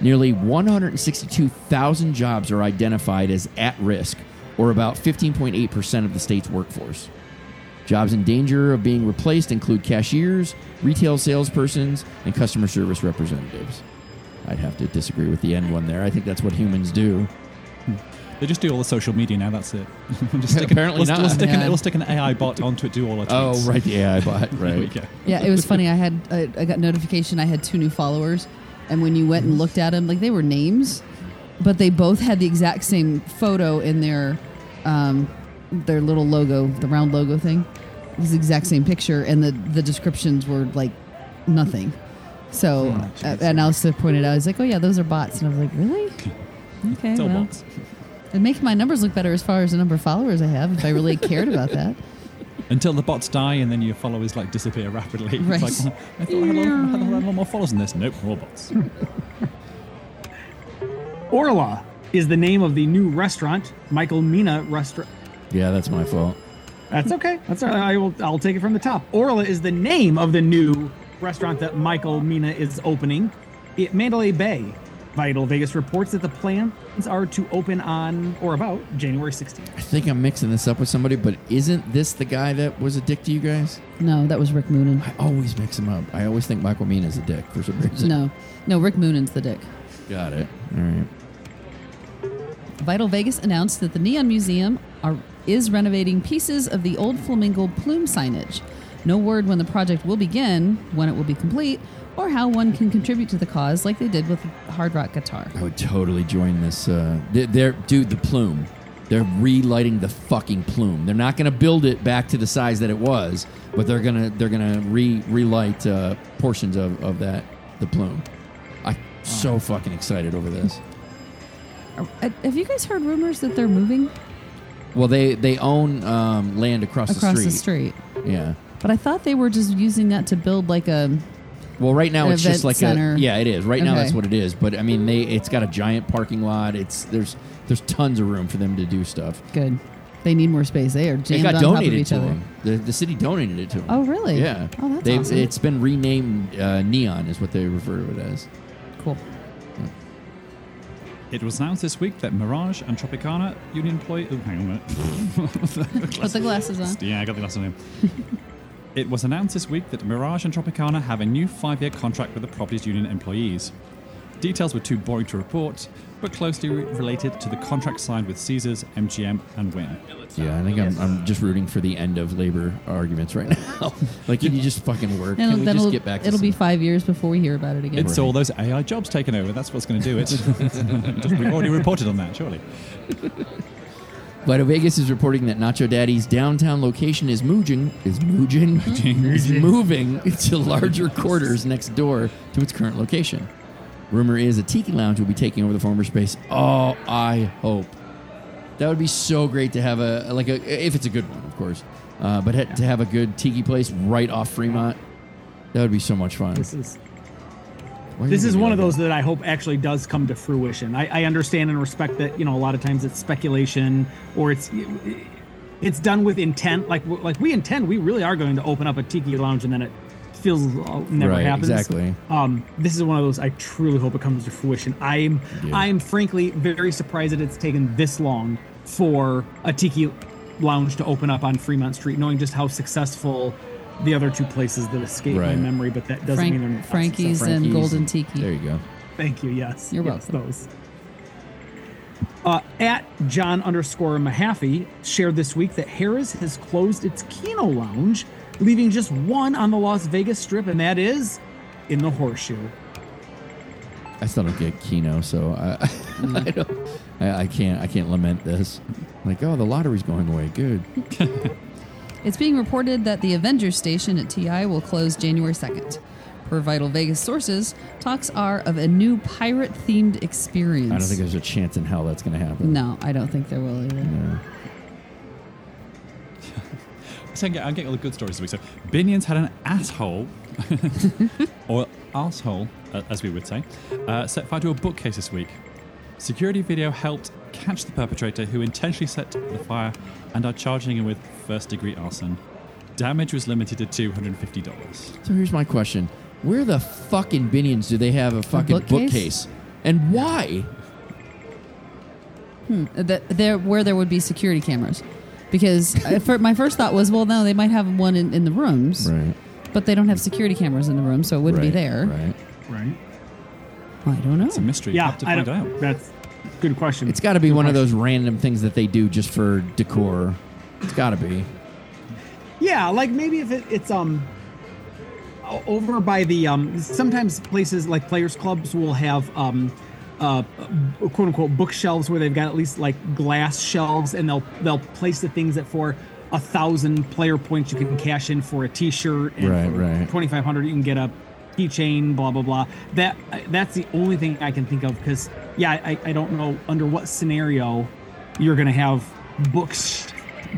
Speaker 9: Nearly 162,000 jobs are identified as at risk, or about 15.8% of the state's workforce. Jobs in danger of being replaced include cashiers, retail salespersons, and customer service representatives. I'd have to disagree with the end one there. I think that's what humans do.
Speaker 10: They just do all the social media now. That's it. [laughs] just stick
Speaker 9: Apparently
Speaker 10: we'll,
Speaker 9: not.
Speaker 10: We'll stick, an,
Speaker 7: Yeah.
Speaker 10: we'll stick an AI bot onto it, do all our
Speaker 9: Oh, right, the AI bot, [laughs] right.
Speaker 10: go.
Speaker 7: Yeah, it was funny. I had I, I got notification. I had two new followers, and when you went and looked at them, like they were names, but they both had the exact same photo in their um, their little logo, the round logo thing. It was the exact same picture, and the the descriptions were like nothing. So, uh, and Alistair pointed out, he's like, "Oh yeah, those are bots," and I was like, "Really? [laughs] Okay,
Speaker 10: It's all
Speaker 7: well,
Speaker 10: bots.
Speaker 7: it'd make my numbers look better as far as the number of followers I have if I really cared about that." [laughs]
Speaker 10: Until the bots die and then your followers like disappear rapidly.
Speaker 7: Right. [laughs]
Speaker 10: It's like, I thought I had, a lot, I had a lot more followers than this. Nope, more bots. [laughs]
Speaker 1: Orla is the name of the new restaurant, Michael Mina Restaurant.
Speaker 9: Yeah, that's my fault.
Speaker 1: That's okay. That's all right. I will. I'll take it from the top. Orla is the name of the new restaurant that Michael Mina is opening at Mandalay Bay. Vital Vegas reports that the plans are to open on or about January 16th.
Speaker 9: I think I'm mixing this up with somebody, but isn't this the guy that was a dick to you guys?
Speaker 7: No, that was Rick Moonen.
Speaker 9: I always mix him up. I always think Michael Mina is a dick for some reason.
Speaker 7: No, no, Rick Moonen's the dick.
Speaker 9: Got it. All right.
Speaker 7: Vital Vegas announced that the Neon Museum are, is renovating pieces of the old flamingo plume signage. No word when the project will begin, when it will be complete, or how one can contribute to the cause like they did with Hard Rock Guitar.
Speaker 9: I would totally join this. Uh, they're, they're dude, the plume. They're relighting the fucking plume. They're not going to build it back to the size that it was, but they're gonna they're gonna re relight uh, portions of, of that the plume. I'm so fucking excited over this.
Speaker 7: Uh, Have you guys heard rumors that they're moving
Speaker 9: Well, they they own um, land across,
Speaker 7: across
Speaker 9: the street.
Speaker 7: the street?
Speaker 9: Yeah.
Speaker 7: But I thought they were just using that to build like a.
Speaker 9: Well, right now
Speaker 7: An
Speaker 9: it's just
Speaker 7: event
Speaker 9: like
Speaker 7: center.
Speaker 9: a yeah, it is. Right now
Speaker 7: Okay.
Speaker 9: that's what it is. But I mean, they it's got a giant parking lot. It's there's there's tons of room for them to do stuff.
Speaker 7: Good. They need more space. They are
Speaker 9: It
Speaker 7: jammed
Speaker 9: got
Speaker 7: on top of
Speaker 9: donated
Speaker 7: each
Speaker 9: to
Speaker 7: other.
Speaker 9: them. The, the city donated it to them.
Speaker 7: Oh, really?
Speaker 9: Yeah.
Speaker 7: Oh, that's
Speaker 9: They've-
Speaker 7: awesome.
Speaker 9: It's been renamed uh, Neon, is what they refer to it as.
Speaker 7: Cool.
Speaker 10: It was announced this week that Mirage and Tropicana union employee. Oh, hang on a minute. [laughs]
Speaker 7: Put the glasses on.
Speaker 10: Yeah, I got the glasses on him. [laughs] it was announced this week that Mirage and Tropicana have a new five year contract with the properties union employees. Details were too boring to report, but closely re- related to the contract signed with Caesars, MGM, and Wynn.
Speaker 9: Yeah, I think I'm, I'm just rooting for the end of labor arguments right now. [laughs] like, can you just fucking work?
Speaker 7: And
Speaker 9: Can we
Speaker 7: then
Speaker 9: just
Speaker 7: it'll,
Speaker 9: get back to
Speaker 7: it'll be
Speaker 9: some-
Speaker 7: five years before we hear about it again.
Speaker 10: It's all those AI jobs taken over. That's what's going to do it. [laughs] [laughs] We've already reported on that, surely.
Speaker 9: Vital Vegas is reporting that Nacho Daddy's downtown location is moving is moving [laughs] is moving to larger quarters next door to its current location. Rumor is a tiki lounge will be taking over the former space. Oh, I hope that would be so great to have a like a if it's a good one, of course, uh, but ha- to have a good tiki place right off Fremont. That would be so much fun.
Speaker 1: This is
Speaker 9: Why
Speaker 1: this is one of those that I hope actually does come to fruition. I, I understand and respect that you know a lot of times it's speculation or it's it's done with intent. Like like we intend, we really are going to open up a tiki lounge, and then it feels uh, never
Speaker 9: Right,
Speaker 1: happens.
Speaker 9: exactly.
Speaker 1: Um, this is one of those I truly hope it comes to fruition. I'm
Speaker 9: Yeah.
Speaker 1: I'm frankly very surprised that it's taken this long for a tiki lounge to open up on Fremont Street, knowing just how successful the other two places that escape my memory, but that doesn't
Speaker 7: Frank-
Speaker 1: mean they're not
Speaker 7: Frankie's
Speaker 1: successful.
Speaker 7: and Golden Tiki.
Speaker 9: There you go.
Speaker 1: Thank you. Yes.
Speaker 7: You're
Speaker 1: yes,
Speaker 7: welcome.
Speaker 1: Those. Uh, at John underscore Mahaffey shared this week that Harrah's has closed its Keno Lounge, leaving just one on the Las Vegas Strip, and that is in the Horseshoe.
Speaker 9: I still don't get Keno, so I, [laughs] I don't. I, I can't. I can't lament this. Like, oh, the lottery's going away. Good. [laughs]
Speaker 7: It's being reported that the Avengers station at TI will close January 2nd. Per Vital Vegas sources, talks are of a new pirate themed experience.
Speaker 9: I don't think there's a chance in hell that's going to happen.
Speaker 7: No, I don't think there will either.
Speaker 9: No. [laughs]
Speaker 10: So I'm getting, I'm getting all the good stories this week. So, Binion's had an asshole, [laughs] or asshole, uh, as we would say, uh, set fire to a bookcase this week. Security video helped catch the perpetrator who intentionally set the fire and are charging him with first degree arson. Damage was limited to $250.
Speaker 9: So here's my question: Where the fucking Binion's do they have a fucking
Speaker 7: bookcase?
Speaker 9: bookcase? and why?
Speaker 7: That there where there would be security cameras. Because uh, [laughs] for, my first thought was, well, no, they might have one in, in the rooms,
Speaker 9: Right.
Speaker 7: but they don't have security cameras in the room, so it wouldn't
Speaker 9: right,
Speaker 7: be there.
Speaker 9: Right.
Speaker 1: Right.
Speaker 7: I don't know.
Speaker 10: It's a mystery.
Speaker 1: Yeah,
Speaker 10: have to
Speaker 1: I
Speaker 10: find
Speaker 1: don't,
Speaker 10: out.
Speaker 1: that's a good question.
Speaker 9: It's got to be
Speaker 1: Good
Speaker 9: one of those random things that they do just for decor. It's got to be.
Speaker 1: Yeah, like maybe if it, it's um over by the um sometimes places like players clubs will have um uh quote unquote bookshelves where they've got at least like glass shelves and they'll they'll place the things that for a thousand player points you can cash in for a t-shirt and
Speaker 9: Right, right.
Speaker 1: 2500 you can get a keychain blah blah blah that that's the only thing i can think of because yeah I, I don't know under what scenario you're gonna have books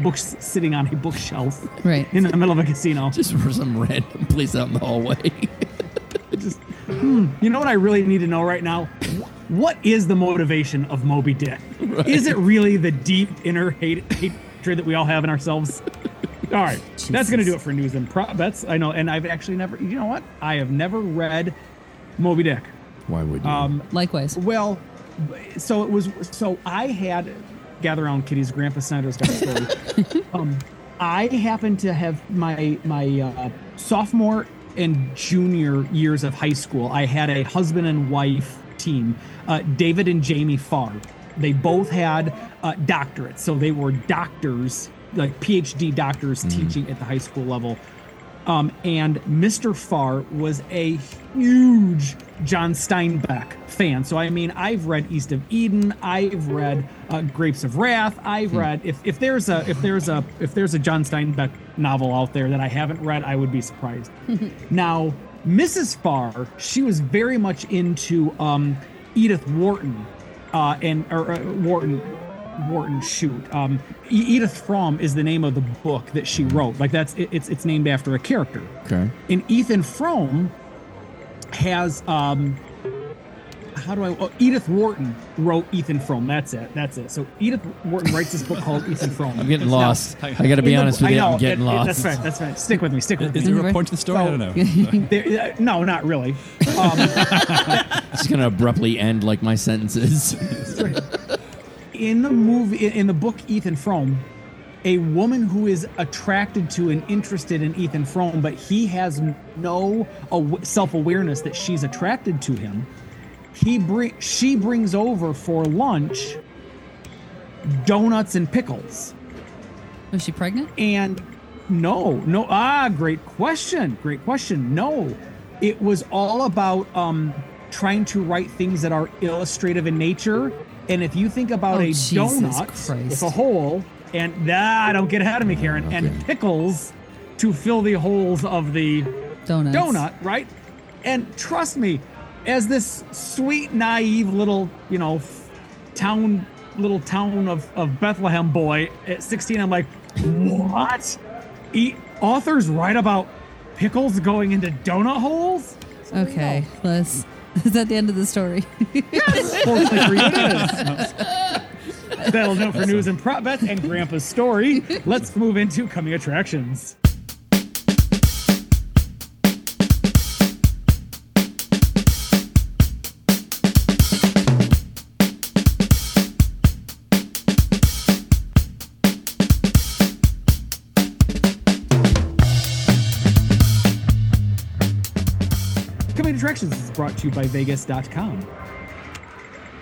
Speaker 1: books sitting on a bookshelf
Speaker 7: Right.
Speaker 1: in the middle of a casino. [laughs]
Speaker 9: Just for some random place out in the hallway. [laughs]
Speaker 1: Just, hmm, you know what I really need to know right now? What is the motivation of Moby Dick? [laughs] Is it really the deep inner hate hatred that we all have in ourselves? All right, that's gonna do it for news and pro. That's I know, and I've actually never. You know what? I have never read Moby Dick.
Speaker 9: Why would you?
Speaker 1: Um,
Speaker 7: Likewise.
Speaker 1: Well, so it was. So I had gather around Kitty's Grandpa Snyder's got a story. [laughs] um, I happened to have my my uh, sophomore and junior years of high school. I had a husband and wife team, uh, David and Jamie Farr. They both had uh, doctorates, so they were doctors, like PhD doctors, teaching at the high school level. Um, and Mr. Farr was a huge John Steinbeck fan. So I mean, I've read East of Eden, I've read uh, Grapes of Wrath, I've read if, if there's a if there's a if there's a John Steinbeck novel out there that I haven't read, I would be surprised. [laughs] now, Mrs. Farr, she was very much into um, Edith Wharton, uh, and or uh, Wharton. Wharton shoot. Um, Edith Fromm is the name of the book that she wrote. Like that's it, it's it's named after a character.
Speaker 9: okay.
Speaker 1: And Ethan Frome has um how do I oh, Edith Wharton wrote Ethan Frome. That's it. That's it. So Edith Wharton writes this book called Ethan Frome.
Speaker 9: I'm getting
Speaker 1: Now,
Speaker 9: lost.
Speaker 10: hang [laughs]
Speaker 9: I got to be
Speaker 1: in the-
Speaker 9: honest with you.
Speaker 1: know,
Speaker 9: I'm getting
Speaker 1: it- it-
Speaker 9: lost.
Speaker 1: That's right. That's right. Stick with me. Stick with
Speaker 10: Is
Speaker 1: me.
Speaker 10: Is there a point to the story? I don't know. [laughs]
Speaker 1: There- uh, no, not really. [laughs] Um,
Speaker 9: Just gonna abruptly end like my sentences.
Speaker 1: In the movie in the book Ethan Frome, a woman who is attracted to and interested in Ethan Frome, but he has no self-awareness that she's attracted to him. He bring she brings over for lunch donuts and pickles.
Speaker 7: Was she pregnant?
Speaker 1: And no, no, ah, great question. Great question. No, it was all about um, trying to write things that are illustrative in nature. And if you think about
Speaker 7: Oh,
Speaker 1: a
Speaker 7: Jesus
Speaker 1: donut
Speaker 7: Christ.
Speaker 1: with a hole, and nah, don't get ahead of me, Karen,
Speaker 9: Okay.
Speaker 1: and pickles to fill the holes of the
Speaker 7: Donuts.
Speaker 1: donut, right? And trust me, as this sweet, naive little, you know, town, little town of, of Bethlehem boy at 16, I'm like, what? Eat authors write about pickles going into donut holes?
Speaker 7: Okay, let's. [laughs] Is that the end of the story?
Speaker 1: Fortunately for you, it is. That'll do it for news and prop bets and Grandpa's story. Let's move into coming attractions. Attractions is brought to you by Vegas.com.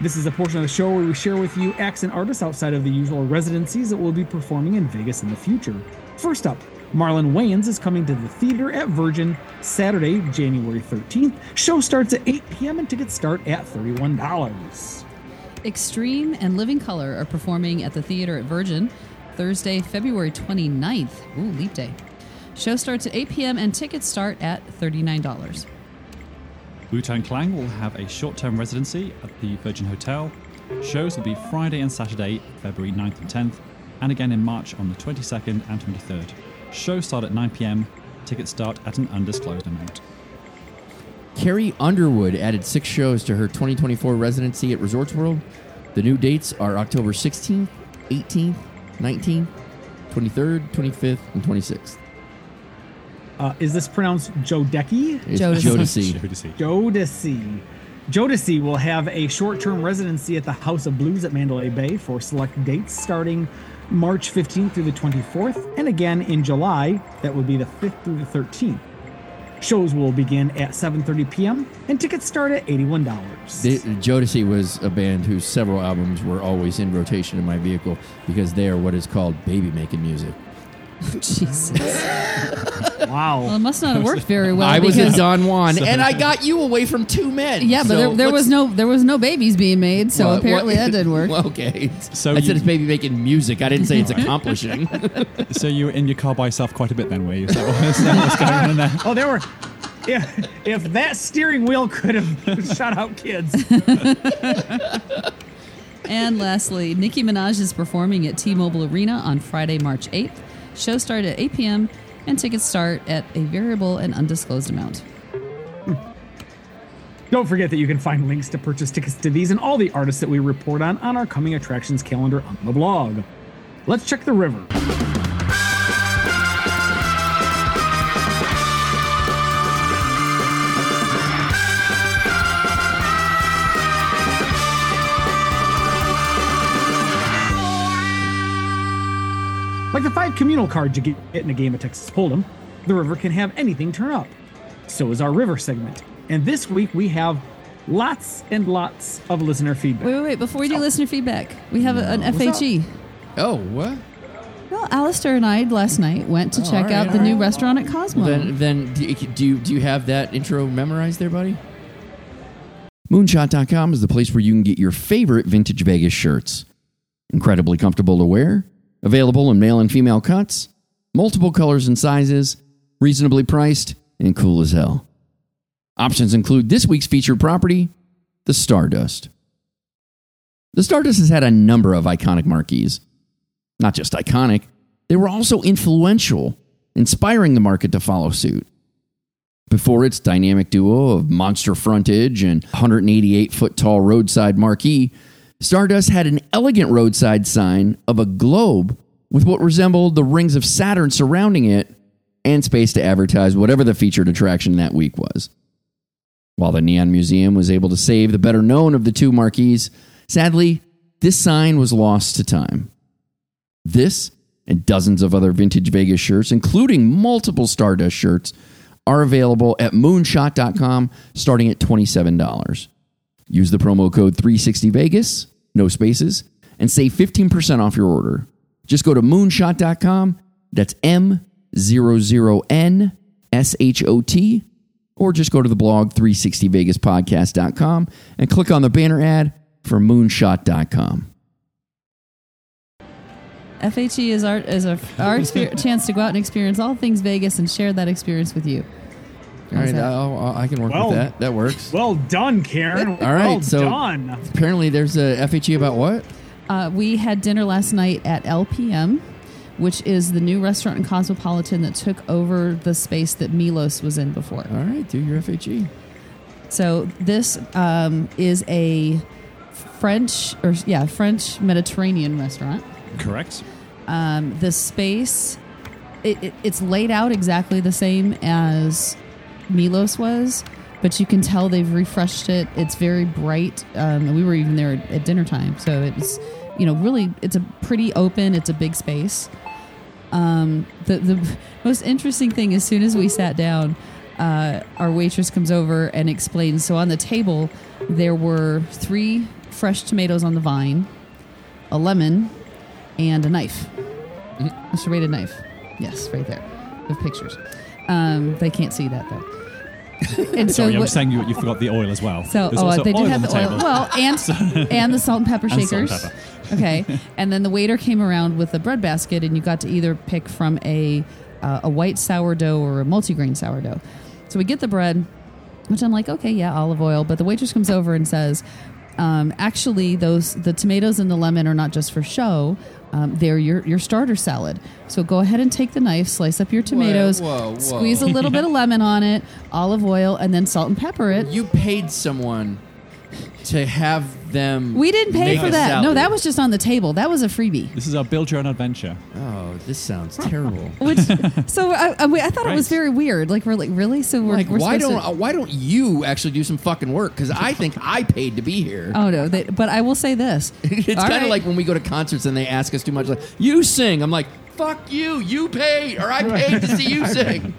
Speaker 1: This is a portion of the show where we share with you acts and artists outside of the usual residencies that will be performing in Vegas in the future. First up, Marlon Wayans is coming to the theater at Virgin Saturday, January 13th. Show starts at 8 p.m. and tickets start at $31.
Speaker 7: Extreme and Living Colour are performing at the theater at Virgin Thursday, February 29th. Ooh, leap day. Show starts at 8 p.m. and tickets start at $39.
Speaker 10: Wu Tang Clan will have a short term residency at the Virgin Hotel. Shows will be Friday and Saturday, February 9th and 10th, and again in March on the 22nd and 23rd. Shows start at 9 pm. Tickets start at an undisclosed amount.
Speaker 9: Carrie Underwood added six shows to her 2024 residency at Resorts World. The new dates are October 16th, 18th, 19th, 23rd, 25th, and 26th.
Speaker 1: Uh, is this pronounced Jodeci?
Speaker 9: It's
Speaker 7: Jodeci.
Speaker 9: Jodeci.
Speaker 10: Jodeci.
Speaker 1: Jodeci. Jodeci will have a short term residency at the House of Blues at Mandalay Bay for select dates starting March 15th through the 24th, and again in July, that would be the 5th through the 13th. Shows will begin at 7:30 p.m. and tickets start at $81.
Speaker 9: The, Jodeci was a band whose several albums were always in rotation in my vehicle because they are what is called baby making music. [laughs]
Speaker 7: Jesus. [laughs]
Speaker 1: wow.
Speaker 7: Well, it must not have worked very well.
Speaker 9: I was a
Speaker 7: because,
Speaker 9: Don Juan, and I got you away from two men.
Speaker 7: Yeah, but
Speaker 9: So
Speaker 7: there, there was
Speaker 9: what's-
Speaker 7: no there was no babies being made, so
Speaker 9: Well,
Speaker 7: apparently
Speaker 9: what-
Speaker 7: that didn't work. [laughs]
Speaker 9: Well, okay.
Speaker 10: So
Speaker 9: I said it's baby making music. I didn't say it's accomplishing.
Speaker 10: So you were in your car by yourself quite a bit then, were you? Is that what- is that what's going on in there?
Speaker 1: Oh, there were. If, if that steering wheel could have shot out kids.
Speaker 7: And lastly, Nicki Minaj is performing at T-Mobile Arena on Friday, March 8th. Show start at 8 p.m. and tickets start at a variable and undisclosed amount. Hmm.
Speaker 1: Don't forget that you can find links to purchase tickets to these and all the artists that we report on on our coming attractions calendar on the blog. Let's check the river. Like the five communal cards you get in a game of Texas Hold'em, the river can have anything turn up. So is our river segment. And this week we have lots and lots of listener feedback.
Speaker 7: Wait, wait, wait. Before we do listener feedback, we have a, an FHE.
Speaker 9: oh, what?
Speaker 7: Well, Alistair and I last night went to
Speaker 9: Oh,
Speaker 7: check
Speaker 9: all
Speaker 7: out the
Speaker 9: all
Speaker 7: new restaurant at Cosmo.
Speaker 9: Then, then do you do you have that intro memorized there, buddy? Moonshot.com is the place where you can get your favorite vintage Vegas shirts. Incredibly comfortable to wear, available in male and female cuts, multiple colors and sizes, reasonably priced, and cool as hell. Options include this week's featured property, the Stardust. The Stardust has had a number of iconic marquees. Not just iconic, they were also influential, inspiring the market to follow suit. Before its dynamic duo of monster frontage and 188 foot tall roadside marquee, Stardust had an elegant roadside sign of a globe with what resembled the rings of Saturn surrounding it and space to advertise whatever the featured attraction that week was. While the Neon Museum was able to save the better known of the two marquees, sadly, this sign was lost to time. This and dozens of other vintage Vegas shirts, including multiple Stardust shirts, are available at moonshot.com starting at $27. Use the promo code 360Vegas, no spaces, and save 15% off your order. Just go to moonshot.com, that's M 00N S H O T, or just go to the blog 360vegaspodcast.com and click on the banner ad for moonshot.com.
Speaker 7: FHE is our is [laughs] our chance to go out and experience all things Vegas and share that experience with you.
Speaker 9: All right, I'll- I'll- I can work
Speaker 1: Well-
Speaker 9: with that. That works.
Speaker 1: Well done, Karen.
Speaker 9: All right,
Speaker 1: well
Speaker 9: so
Speaker 1: done.
Speaker 9: apparently there's a FHE about what?
Speaker 7: Uh, we had dinner last night at LPM, which is the new restaurant in Cosmopolitan that took over the space that Milos was in before.
Speaker 9: All right, do your FHE.
Speaker 7: So this um, is a French or yeah French Mediterranean restaurant.
Speaker 10: Correct.
Speaker 7: Um, the space it, it, it's laid out exactly the same as Milos was, but you can tell they've refreshed it. It's very bright. Um, and we were even there at, at dinner time, so it's you know really it's a pretty open. It's a big space. Um, the the [laughs] most interesting thing as soon as we sat down, uh, our waitress comes over and explains. So on the table, there were three fresh tomatoes on the vine, a lemon, and a knife, a serrated knife. Yes, right there. The pictures. Um, they can't see that though. [laughs] And so
Speaker 10: Sorry, I'm
Speaker 7: what-
Speaker 10: just saying you, you forgot the oil as well.
Speaker 7: so,
Speaker 10: There's
Speaker 7: oh,
Speaker 10: also
Speaker 7: they did
Speaker 10: oil
Speaker 7: have
Speaker 10: on
Speaker 7: the, oil.
Speaker 10: table.
Speaker 7: Well, [laughs] and and the salt and pepper
Speaker 10: And salt and
Speaker 7: shakers.
Speaker 10: pepper.
Speaker 7: okay, [laughs] and then the waiter came around with a bread basket, and you got to either pick from a uh, a white sourdough or a multigrain sourdough. So we get the bread, which I'm like, okay, yeah, olive oil. But the waitress comes over and says, um, actually, those the tomatoes and the lemon are not just for show. Um, they're your, your starter salad. So go ahead and take the knife, slice up your tomatoes,
Speaker 9: whoa, whoa.
Speaker 7: squeeze a little bit of [laughs] lemon on it, olive oil, and then salt and pepper it.
Speaker 9: You paid someone to have them.
Speaker 7: We didn't pay
Speaker 9: make
Speaker 7: for
Speaker 9: a
Speaker 7: that. No,
Speaker 9: salad.
Speaker 7: that was just on the table. That was a freebie.
Speaker 10: This is our build your own adventure.
Speaker 9: Oh, this sounds terrible. [laughs]
Speaker 7: Which, so I, I, I thought it was
Speaker 10: Right.
Speaker 7: very weird. Like we're like, really? So we're,
Speaker 9: like,
Speaker 7: we're
Speaker 9: why
Speaker 7: supposed
Speaker 9: don't
Speaker 7: to-
Speaker 9: uh, why don't you actually do some fucking work? Because I think I paid to be here.
Speaker 7: Oh no! They, but I will say this. [laughs]
Speaker 9: it's
Speaker 7: All
Speaker 9: kind of
Speaker 7: right.
Speaker 9: like when we go to concerts and they ask us too much. Like, you sing. I'm like, fuck you. You paid, or I paid to see you [laughs] sing.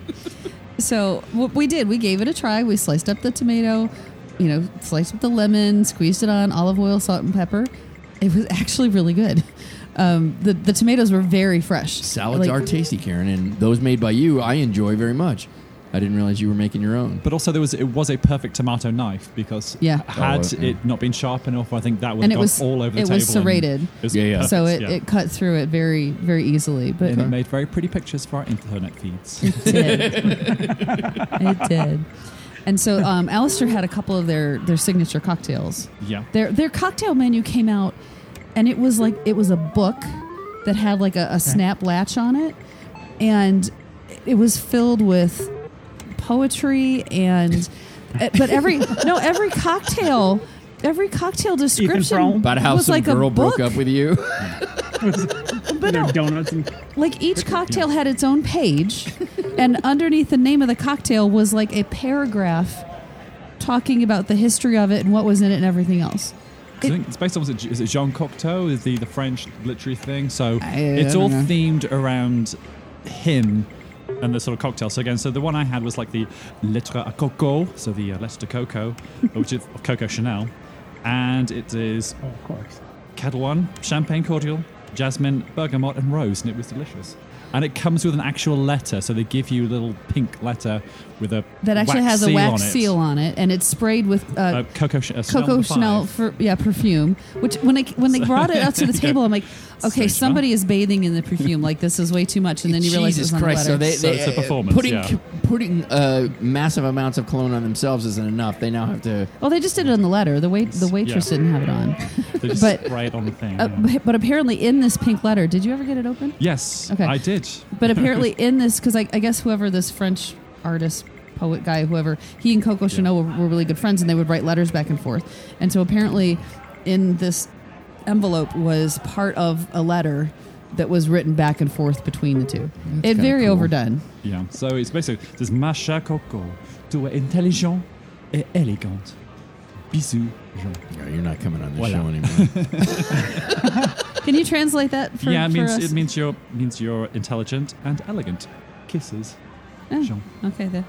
Speaker 7: So what we did, we gave it a try. We sliced up the tomato, you know, sliced with the lemon, squeezed it on olive oil, salt, and pepper. It was actually really good. Um, the the tomatoes were very fresh.
Speaker 9: Salads
Speaker 7: Like,
Speaker 9: are tasty, Karen, and those made by you, I enjoy very much. I didn't realize you were making your own.
Speaker 10: But also, there was it was a perfect tomato knife because
Speaker 7: Yeah.
Speaker 10: had
Speaker 9: Oh, yeah.
Speaker 10: it not been sharp enough, I think that would
Speaker 7: And
Speaker 10: have
Speaker 7: it
Speaker 10: gone
Speaker 7: was
Speaker 10: all over the
Speaker 7: it
Speaker 10: table.
Speaker 7: was
Speaker 10: and
Speaker 7: serrated.
Speaker 10: it was
Speaker 9: Yeah, yeah.
Speaker 7: So it,
Speaker 10: yeah.
Speaker 7: it cut through it very very easily. But
Speaker 10: and it made very pretty pictures for our internet feeds.
Speaker 7: It did. [laughs] it did. And so um, Alistair had a couple of their, their signature cocktails.
Speaker 10: yeah.
Speaker 7: Their their cocktail menu came out, and it was like it was a book that had like a, a snap latch on it, and it was filled with poetry and. eh, But every no every cocktail, every cocktail description
Speaker 1: Frome.
Speaker 9: About how
Speaker 7: was
Speaker 9: some
Speaker 7: like a
Speaker 9: girl broke up with you. [laughs]
Speaker 7: But no,
Speaker 1: donuts and [laughs]
Speaker 7: like each cocktail had its own page, and underneath the name of the cocktail was like a paragraph talking about the history of it and what was in it and everything else.
Speaker 10: I think it's based on it, is it Jean Cocteau is the the French literary thing. So
Speaker 7: I-
Speaker 10: it's all
Speaker 7: know.
Speaker 10: themed around him and the sort of cocktail. So again, so the one I had was like the lettre à coco, so the uh, lettre de coco, [laughs] which is of Coco Chanel, and it is
Speaker 1: oh, of course.
Speaker 10: One, champagne cordial, jasmine, bergamot, and rose, and it was delicious. And it comes with an actual letter, so they give you a little pink letter with a
Speaker 7: That actually has a wax
Speaker 10: on
Speaker 7: seal on it, and it's sprayed with uh,
Speaker 10: Uh, Coco, Ch- uh, Chanel
Speaker 7: Coco
Speaker 10: number
Speaker 7: Chanel for yeah perfume. Which when they when they [laughs] brought it out to the table, I'm like, okay,
Speaker 10: Strange
Speaker 7: somebody is bathing in the perfume. Like this is way too much, and then you realize
Speaker 9: Jesus
Speaker 7: it's on
Speaker 9: Christ!
Speaker 7: the
Speaker 9: So
Speaker 7: letter.
Speaker 9: they,
Speaker 10: So
Speaker 9: they
Speaker 10: it's a
Speaker 9: uh,
Speaker 10: performance,
Speaker 9: putting
Speaker 10: yeah.
Speaker 9: putting uh, massive amounts of cologne on themselves isn't enough. They now have to.
Speaker 7: well, they just did it on the letter. The wait the waitress
Speaker 10: Yeah.
Speaker 7: didn't have it on. [laughs]
Speaker 10: They just
Speaker 7: but-
Speaker 10: spray it on the thing.
Speaker 7: Uh,
Speaker 10: yeah.
Speaker 7: but- but apparently, in this pink letter, did you ever get it open?
Speaker 10: Yes,
Speaker 7: Okay.
Speaker 10: I did.
Speaker 7: But apparently, [laughs] in this, because I, I guess whoever this French artist, poet guy, whoever, he and Coco Chanel were, were really good friends and they would write letters back and forth. And so apparently, in this envelope was part of a letter that was written back and forth between the two. it very
Speaker 9: cool.
Speaker 7: overdone.
Speaker 10: Yeah. So it's basically this ma chère Coco, tu es intelligent et élégante. Bisous, Jean.
Speaker 9: Yeah, you're not coming on this
Speaker 10: Voilà.
Speaker 9: show [laughs] anymore.
Speaker 7: Can you translate that for,
Speaker 10: yeah, it
Speaker 7: for
Speaker 10: means
Speaker 7: us?
Speaker 10: it means you're means you're intelligent and elegant. Kisses,
Speaker 7: Oh,
Speaker 10: Jean.
Speaker 7: okay, then.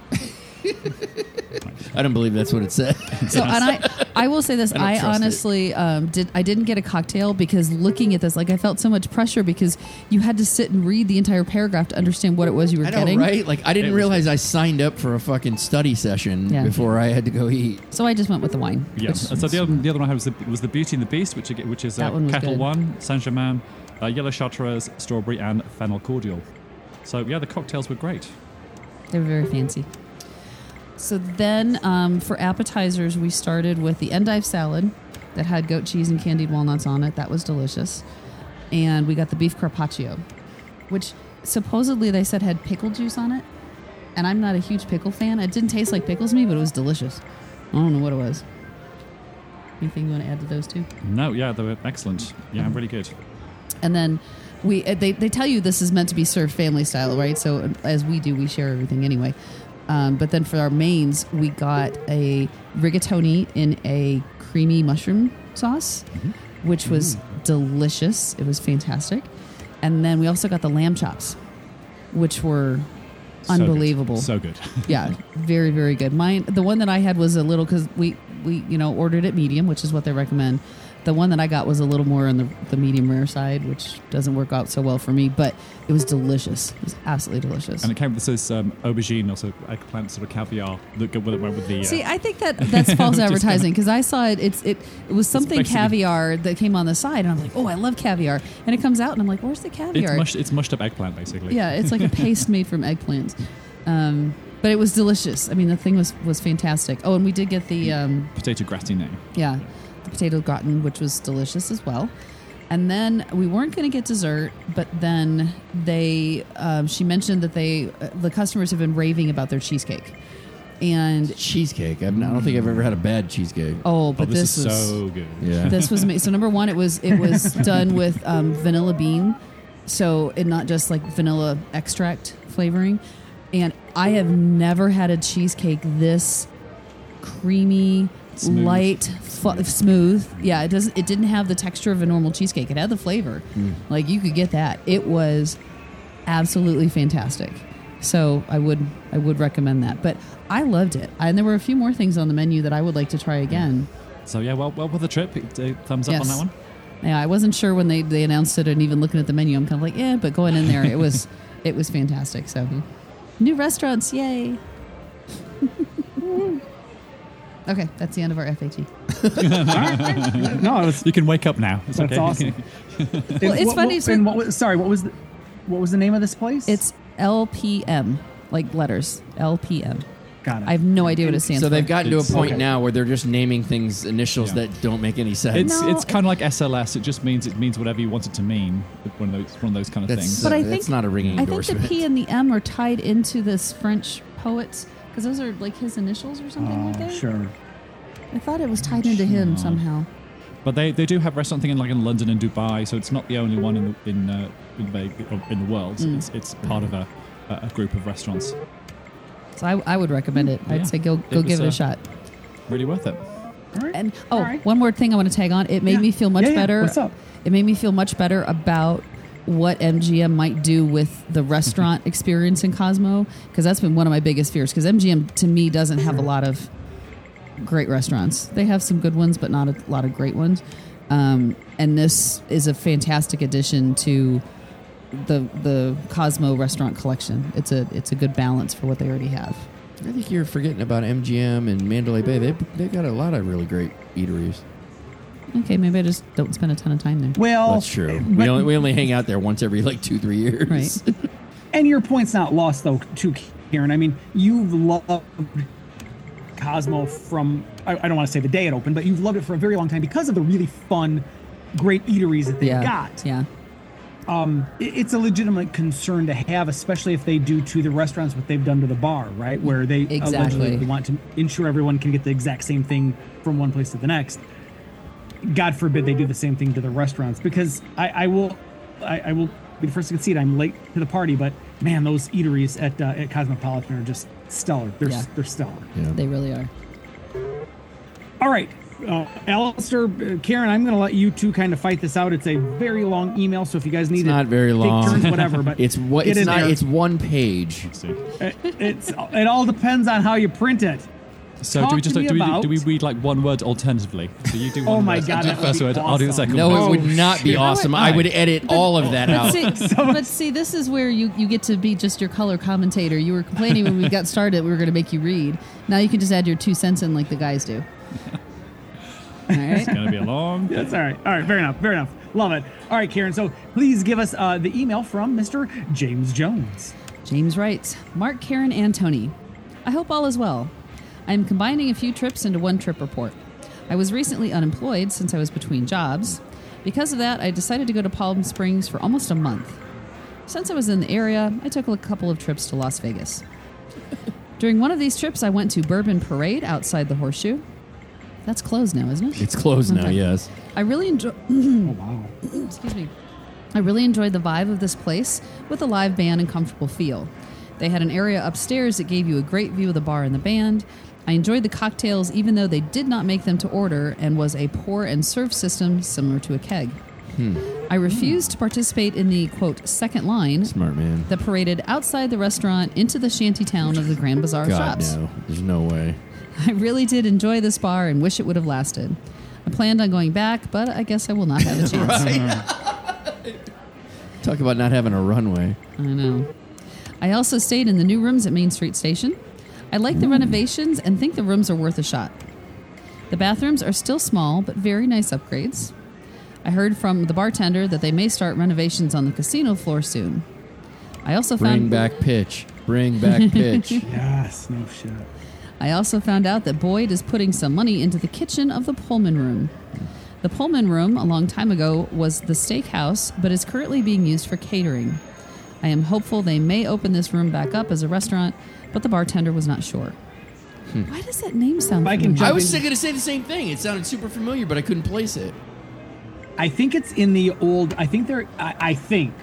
Speaker 9: I don't believe that's what it said. [laughs]
Speaker 7: So, and I, I will say this:
Speaker 9: I
Speaker 7: I, honestly um, did. I didn't get a cocktail because looking at this, like I felt so much pressure because you had to sit and read the entire paragraph to understand what it was you were
Speaker 9: I know,
Speaker 7: getting.
Speaker 9: right? Like I didn't realize I signed up for a fucking study session
Speaker 7: Yeah.
Speaker 9: before I had to go eat.
Speaker 7: So I just went with the wine.
Speaker 10: Yeah.
Speaker 7: which-
Speaker 10: And so the other, the other one I had was the, was the Beauty and the Beast, which ag- which is
Speaker 7: That
Speaker 10: uh,
Speaker 7: one was
Speaker 10: Kettle
Speaker 7: good.
Speaker 10: One, Saint Germain, uh, Yellow Chartreuse, Strawberry, and Fennel Cordial. So yeah, the cocktails were great.
Speaker 7: They were very fancy. So then, um, for appetizers, we started with the endive salad that had goat cheese and candied walnuts on it. That was delicious. And we got the beef carpaccio, which supposedly they said had pickle juice on it. And I'm not a huge pickle fan. It didn't taste like pickles to me, but it was delicious. I don't know what it was. Anything you want to add to those two?
Speaker 10: No, yeah, they were excellent. Yeah, I'm really good.
Speaker 7: And then we uh, they, they tell you this is meant to be served family style, right? So uh, as we do, we share everything anyway. Um, but then for our mains, we got a rigatoni in a creamy mushroom sauce, which was delicious. It was fantastic. And then we also got the lamb chops, which were
Speaker 10: So good.
Speaker 7: unbelievable.
Speaker 10: So good. [laughs]
Speaker 7: yeah, very very good. Mine, the one that I had was a little because we we you know ordered it medium, which is what they recommend. The one that I got was a little more on the, the medium rare side, which doesn't work out so well for me, but it was delicious. It was absolutely delicious.
Speaker 10: And it came with this um, aubergine, also eggplant, sort of caviar that go with it with the. Uh,
Speaker 7: See, I think that that's false [laughs] advertising because I saw it. It's it it was something caviar that came on the side, and I'm like, oh, I love caviar, and it comes out, and I'm like, where's the
Speaker 10: it's,
Speaker 7: caviar?
Speaker 10: mushed, it's mushed up eggplant, basically.
Speaker 7: Yeah, it's like a [laughs] paste made from eggplants. Um, but it was delicious. I mean, the thing was was fantastic. Oh, and we did get the um,
Speaker 10: Potato gratin.
Speaker 7: yeah, the potato gratin, which was delicious as well. And then we weren't going to get dessert, but then they um, she mentioned that they uh, the customers have been raving about their cheesecake, and
Speaker 9: Cheesecake. I've, I don't think I've ever had a bad cheesecake.
Speaker 7: oh,
Speaker 10: Oh,
Speaker 7: but
Speaker 10: this,
Speaker 7: this,
Speaker 10: is
Speaker 7: was
Speaker 10: so good.
Speaker 9: Yeah.
Speaker 7: this was ma- so number one it was it was [laughs] done with um, vanilla bean so it not just like vanilla extract flavoring and i have never had a cheesecake this creamy
Speaker 10: Smooth.
Speaker 7: light fu- smooth. Yeah it doesn't it didn't have the texture of a normal cheesecake. It had the flavor. Like you could get that. It was absolutely fantastic. So i would i would recommend that. But i loved it. And there were a few more things on the menu that i would like to try again.
Speaker 10: So yeah, well, well, with the trip, uh, thumbs up on that one.
Speaker 7: yeah, I wasn't sure when they, they announced it and even looking at the menu, I'm kind of like, yeah, but going in there, it was [laughs] it was fantastic. So, new restaurants, yay! [laughs] okay, that's the end of our FAT. [laughs]
Speaker 1: No, it was,
Speaker 10: You can wake up now. It's
Speaker 1: That's
Speaker 10: okay.
Speaker 1: awesome. [laughs]
Speaker 7: Well, it's
Speaker 1: what,
Speaker 7: funny,
Speaker 1: What,
Speaker 7: so-
Speaker 1: and what was, sorry, what was the, what was the name of this place?
Speaker 7: It's LPM, like letters LPM.
Speaker 1: got it.
Speaker 7: I have no idea what it stands for.
Speaker 9: So
Speaker 7: for.
Speaker 9: they've gotten to a
Speaker 10: It's-
Speaker 9: point
Speaker 1: Okay.
Speaker 9: now where they're just naming things initials
Speaker 10: Yeah.
Speaker 9: that don't make any sense.
Speaker 10: It's
Speaker 7: No,
Speaker 10: it's kind of like SLS. It just means it means whatever you want it to mean. One of those one of those kind of
Speaker 9: That's-
Speaker 10: things.
Speaker 7: but I
Speaker 9: that's
Speaker 7: think
Speaker 9: not a ringing
Speaker 7: I think
Speaker 9: endorsement.
Speaker 7: the P and the M are tied into this French poets because those are like his initials or something like
Speaker 1: Oh,
Speaker 7: that.
Speaker 1: sure.
Speaker 7: I thought it was tied into him somehow.
Speaker 10: But they, they do have restaurant thing in like in London and Dubai, so it's not the only one in the in uh, in, Vegas, in the world.
Speaker 7: Mm.
Speaker 10: It's it's part of a, a a group of restaurants.
Speaker 7: So I, I would recommend it. I'd
Speaker 10: Yeah.
Speaker 7: say go go
Speaker 10: It was,
Speaker 7: give it a
Speaker 10: uh,
Speaker 7: shot.
Speaker 10: Really worth it.
Speaker 1: All right.
Speaker 7: And oh,
Speaker 1: All right.
Speaker 7: one more thing I want to tag on. It made
Speaker 1: Yeah.
Speaker 7: me feel much
Speaker 1: Yeah, yeah.
Speaker 7: better.
Speaker 1: What's up?
Speaker 7: It made me feel much better about what MGM might do with the restaurant experience in Cosmo because that's been one of my biggest fears. Because MGM to me doesn't have a lot of great restaurants. They have some good ones, but not a lot of great ones. Um, and this is a fantastic addition to the the Cosmo restaurant collection. It's a it's a good balance for what they already have.
Speaker 9: I think you're forgetting about MGM and Mandalay Bay. They they got a lot of really great eateries.
Speaker 7: Okay, maybe I just don't spend a ton of time there.
Speaker 1: Well,
Speaker 9: That's true.
Speaker 1: but-
Speaker 9: We only, we only hang out there once every like two three years.
Speaker 7: Right. [laughs]
Speaker 1: And your point's not lost though, too, Karen. I mean, you've loved Cosmo from I, I don't want to say the day it opened, but you've loved it for a very long time because of the really fun, great eateries that they've
Speaker 7: yeah.
Speaker 1: got.
Speaker 7: Yeah.
Speaker 1: Um, it- It's a legitimate concern to have, especially if they do to the restaurants what they've done to the bar, right? Where they
Speaker 7: Exactly.
Speaker 1: allegedly want to ensure everyone can get the exact same thing from one place to the next. God forbid they do the same thing to the restaurants, because I, I will, I, I will be the first to concede I'm late to the party, but man, those eateries at uh, at Cosmopolitan are just stellar. They're
Speaker 7: Yeah.
Speaker 1: they're stellar.
Speaker 9: Yeah.
Speaker 7: They really are.
Speaker 1: All right, uh, Alistair, uh, Karen, I'm going to let you two kind of fight this out. It's a very long email, so if you guys need
Speaker 9: It's
Speaker 1: to
Speaker 9: not very
Speaker 1: take
Speaker 9: long.
Speaker 1: turns, [laughs] whatever. But
Speaker 9: It's what it's not.
Speaker 1: there.
Speaker 9: It's one page.
Speaker 1: It- it's it all depends on how you print it.
Speaker 10: So
Speaker 1: Talk
Speaker 10: do we just
Speaker 1: to me
Speaker 10: do we,
Speaker 1: about-
Speaker 10: do we read like one word alternatively? So you do. [laughs]
Speaker 1: Oh
Speaker 10: one
Speaker 1: my
Speaker 10: word,
Speaker 1: God,
Speaker 10: do
Speaker 1: that
Speaker 10: the
Speaker 1: would
Speaker 10: first
Speaker 1: be
Speaker 10: word. I'll do the
Speaker 1: awesome.
Speaker 10: second.
Speaker 9: No,
Speaker 10: word.
Speaker 9: it would not be awesome. I would edit all of that out.
Speaker 7: See, [laughs] but see, this is where you, you get to be just your color commentator. You were complaining when we got started we were going to make you read. Now you can just add your two cents in like the guys do. All right. [laughs]
Speaker 10: It's gonna be a long.
Speaker 1: That's all right. All right, fair enough. Fair enough. Love it. All right, Karen. So please give us uh, the email from Mr. James Jones.
Speaker 7: James writes Mark, Karen, and Tony. I hope all is well. I am combining a few trips into one trip report. I was recently unemployed since I was between jobs. Because of that, I decided to go to Palm Springs for almost a month. Since I was in the area, I took a couple of trips to Las Vegas. [laughs] During one of these trips, I went to Bourbon Parade outside the Horseshoe. That's closed now, isn't it?
Speaker 9: It's closed now. Yes.
Speaker 7: I really enjoy. [clears throat]
Speaker 1: Oh wow.
Speaker 7: excuse me. I really enjoyed the vibe of this place with a live band and comfortable feel. They had an area upstairs that gave you a great view of the bar and the band. I enjoyed the cocktails even though they did not make them to order and was a pour and serve system similar to a keg. Hmm. I refused to participate in the quote second line
Speaker 9: Smart man.
Speaker 7: that paraded outside the restaurant into the shanty town of the Grand Bazaar
Speaker 9: God,
Speaker 7: shops.
Speaker 9: no. There's no way.
Speaker 7: I really did enjoy this bar and wish it would have lasted. I planned on going back, but I guess I will not have a [laughs] chance.
Speaker 9: Talk about not having a runway.
Speaker 7: I know. I also stayed in the new rooms at Main Street Station. I like the renovations and think the rooms are worth a shot. The bathrooms are still small, but very nice upgrades. I heard from the bartender that they may start renovations on the casino floor soon. I also
Speaker 9: Bring
Speaker 7: found
Speaker 9: back pitch. Bring back [laughs] pitch.
Speaker 1: Yes, no shit.
Speaker 7: I also found out that Boyd is putting some money into the kitchen of the Pullman Room. The Pullman Room, a long time ago, was the steakhouse, but is currently being used for catering. I am hopeful they may open this room back up as a restaurant, but the bartender was not sure. Hmm. Why does that name sound
Speaker 1: If I can
Speaker 7: familiar?
Speaker 9: I was going to say the same thing. It sounded super familiar, but I couldn't place it.
Speaker 1: I think it's in the old. I think there. I, I think.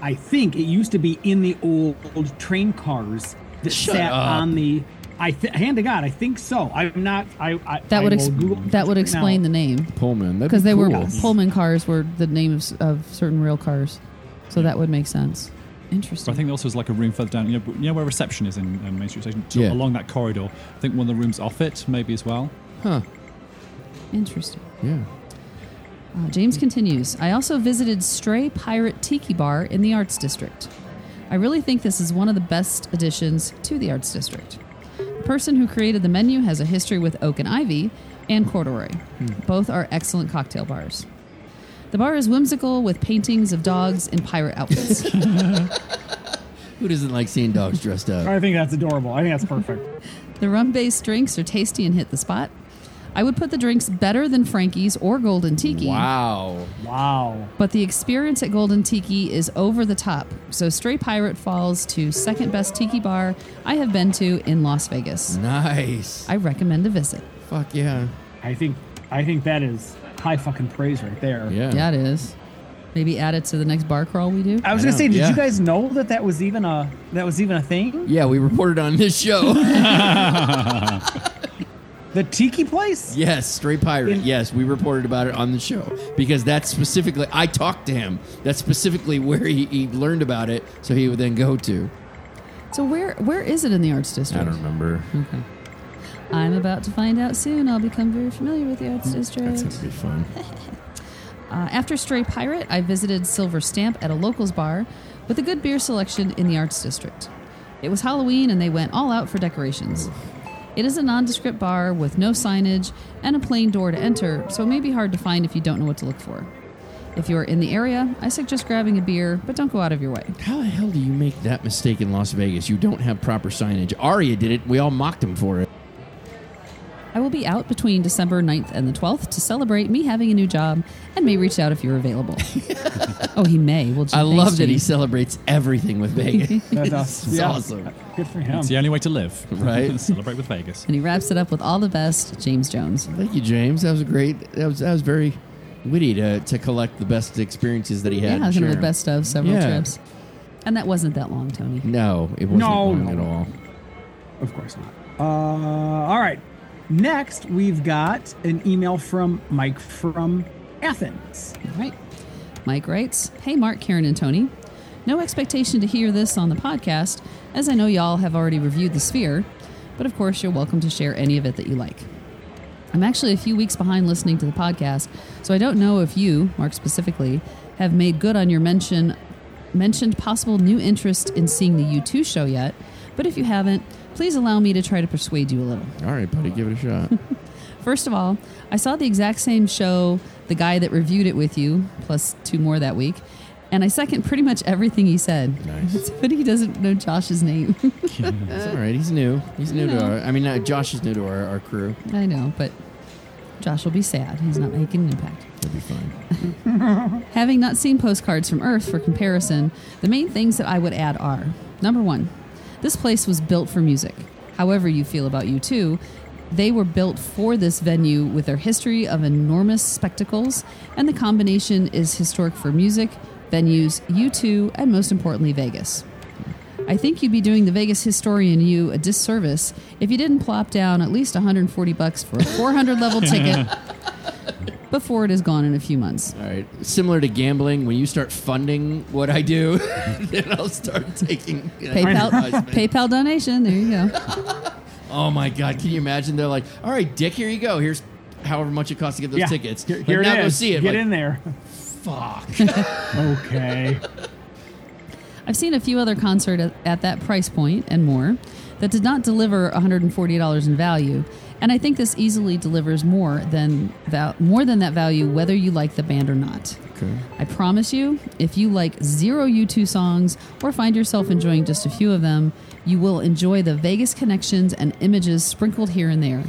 Speaker 1: I think it used to be in the old, old train cars that
Speaker 9: Shut
Speaker 1: sat
Speaker 9: up.
Speaker 1: on the. I th- hand to God, I think so. I'm not. I. I
Speaker 7: That would
Speaker 1: I
Speaker 7: ex-
Speaker 1: will Google
Speaker 7: that would
Speaker 1: right
Speaker 7: explain
Speaker 1: now.
Speaker 7: the name
Speaker 9: Pullman. That'd
Speaker 7: because
Speaker 9: be
Speaker 7: they were
Speaker 9: cool.
Speaker 7: Pullman cars were the names of certain rail cars, so hmm. that would make sense.
Speaker 10: But
Speaker 7: Interesting.
Speaker 10: I think there also is like a room further down. You know, you know where reception is in um, Main Street Station. So
Speaker 9: Yeah.
Speaker 10: Along that corridor, I think one of the rooms off it, maybe as well.
Speaker 9: Huh.
Speaker 7: Interesting.
Speaker 9: Yeah.
Speaker 7: Uh, James continues I also visited Stray Pirate Tiki Bar in the Arts District. I really think this is one of the best additions to the Arts District. The person who created the menu has a history with Oak and Ivy and Corduroy. Both are excellent cocktail bars. The bar is whimsical with paintings of dogs in pirate outfits. [laughs]
Speaker 9: Who doesn't like seeing dogs dressed up?
Speaker 1: I think that's adorable. I think that's perfect. [laughs]
Speaker 7: the rum based drinks are tasty and hit the spot. I would put the drinks better than Frankie's or Golden Tiki.
Speaker 9: Wow.
Speaker 1: Wow.
Speaker 7: But the experience at Golden Tiki is over the top. So Stray Pirate falls to second best tiki bar I have been to in Las Vegas.
Speaker 9: Nice.
Speaker 7: I recommend a visit.
Speaker 9: Fuck yeah.
Speaker 1: I think. I think that is high fucking praise right there.
Speaker 9: Yeah.
Speaker 7: Yeah, it is. Maybe add it to the next bar crawl we do.
Speaker 1: I was
Speaker 9: I
Speaker 1: gonna
Speaker 9: know,
Speaker 1: say, did
Speaker 9: yeah.
Speaker 1: you guys know that that was even a that was even a thing?
Speaker 9: Yeah, we reported on this show. [laughs] [laughs]
Speaker 1: The tiki place?
Speaker 9: yes, Stray Pirate.
Speaker 1: In-
Speaker 9: yes, we reported about it on the show because that's specifically. I talked to him. That's specifically where he, he learned about it, so he would then go to.
Speaker 7: So where where is it in the Arts District?
Speaker 9: I don't remember.
Speaker 7: I'm about to find out soon. I'll become very familiar with the Arts District.
Speaker 9: That's gonna be fun. [laughs]
Speaker 7: Uh, after Stray Pirate, I visited Silver Stamp at a locals bar with a good beer selection in the Arts District. It was Halloween and they went all out for decorations. It is a nondescript bar with no signage and a plain door to enter, so it may be hard to find if you don't know what to look for. If you are in the area, I suggest grabbing a beer, but don't go out of your way.
Speaker 9: How the hell do you make that mistake in Las Vegas? You don't have proper signage. Aria did it. We all mocked him for it.
Speaker 7: I will be out between December 9th and the 12th to celebrate me having a new job and may reach out if you're available. [laughs] oh, he may. Well, gee,
Speaker 9: I
Speaker 7: thanks,
Speaker 9: love that he celebrates everything with Vegas. [laughs]
Speaker 1: That's awesome.
Speaker 9: It's
Speaker 1: Yeah.
Speaker 9: awesome.
Speaker 1: Good for him.
Speaker 10: It's the only way to live. [laughs]
Speaker 9: Right.
Speaker 10: Celebrate with Vegas.
Speaker 7: And he wraps it up with all the best, James Jones.
Speaker 9: Thank you, James. That was a great. That was that was very witty to, to collect the best experiences that he had.
Speaker 7: Yeah,
Speaker 9: and
Speaker 7: kind
Speaker 9: share
Speaker 7: of the
Speaker 9: 'em.
Speaker 7: best of several
Speaker 9: Yeah.
Speaker 7: trips. And that wasn't that long, Tony.
Speaker 9: No, it wasn't
Speaker 1: No,
Speaker 9: long
Speaker 1: no.
Speaker 9: at all.
Speaker 1: Of course not. Uh, all right. Next, we've got an email from Mike from Athens.
Speaker 7: All right. Mike writes Hey, Mark, Karen, and Tony. No expectation to hear this on the podcast, as I know y'all have already reviewed The Sphere, but of course, you're welcome to share any of it that you like. I'm actually a few weeks behind listening to the podcast, so I don't know if you, Mark specifically, have made good on your mention mentioned possible new interest in seeing the U2 show yet, but if you haven't, please allow me to try to persuade you a little.
Speaker 9: All right, buddy, give it a shot. [laughs]
Speaker 7: First of all, I saw the exact same show, the guy that reviewed it with you, plus two more that week, and I second pretty much everything he said.
Speaker 9: Nice. [laughs]
Speaker 7: but he doesn't know Josh's name. [laughs]
Speaker 9: It's all right. He's new. He's new to our. I mean, uh, Josh is new to our, our crew.
Speaker 7: I know, but Josh will be sad. He's not making an impact.
Speaker 9: He'll be fine.
Speaker 7: Having not seen postcards from Earth for comparison, the main things that I would add are number one, this place was built for music. However, you feel about U2, they were built for this venue with their history of enormous spectacles, and the combination is historic for music, venues, U2, and most importantly, Vegas. I think you'd be doing the Vegas historian you a disservice if you didn't plop down at least 140 bucks for a 400 level ticket [laughs] before it is gone in a few months.
Speaker 9: All right. Similar to gambling, when you start funding what I do, [laughs] then I'll start taking [laughs]
Speaker 7: PayPal,
Speaker 9: advertisement.
Speaker 7: PayPal donation. There you go. [laughs]
Speaker 9: Oh my God! Can you imagine? They're like, "All right, Dick, here you go. Here's however much it costs to get those
Speaker 1: yeah.
Speaker 9: tickets.
Speaker 1: Here,
Speaker 9: Like,
Speaker 1: here
Speaker 9: now
Speaker 1: it
Speaker 9: go
Speaker 1: is.
Speaker 9: see it."
Speaker 1: Get
Speaker 9: Like,
Speaker 1: in there.
Speaker 9: Fuck.
Speaker 1: Okay.
Speaker 7: I've seen a few other concerts at, at that price point and more that did not deliver $140 in value, and I think this easily delivers more than val- more than that value, whether you like the band or not.
Speaker 9: okay.
Speaker 7: I promise you, if you like zero U2 songs or find yourself enjoying just a few of them, you will enjoy the Vegas connections and images sprinkled here and there.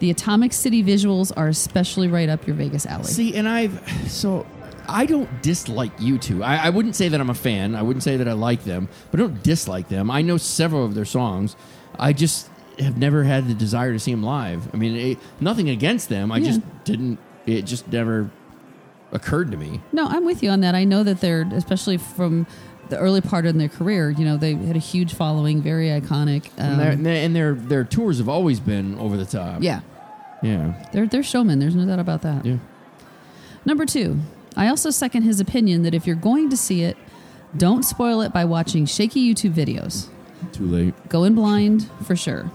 Speaker 7: The Atomic City visuals are especially right up your Vegas alley.
Speaker 9: See, and I've so I don't dislike U2. I, I wouldn't say that I'm a fan. I wouldn't say that I like them, but I don't dislike them. I know several of their songs. I just have never had the desire to see them live. I mean, it, nothing against them. I
Speaker 7: Yeah.
Speaker 9: just didn't. It just never occurred to me.
Speaker 7: No, I'm with you on that. I know that they're, especially from the early part in their career, you know, they had a huge following, very iconic.
Speaker 9: and, their,
Speaker 7: Um,
Speaker 9: and their- and their their tours have always been over the top.
Speaker 7: yeah,
Speaker 9: yeah,
Speaker 7: they're, they're showmen. There's no doubt about that.
Speaker 9: yeah.
Speaker 7: Number two, I also second his opinion that if you're going to see it, don't spoil it by watching shaky YouTube videos.
Speaker 9: Too late.
Speaker 7: Go in blind for sure.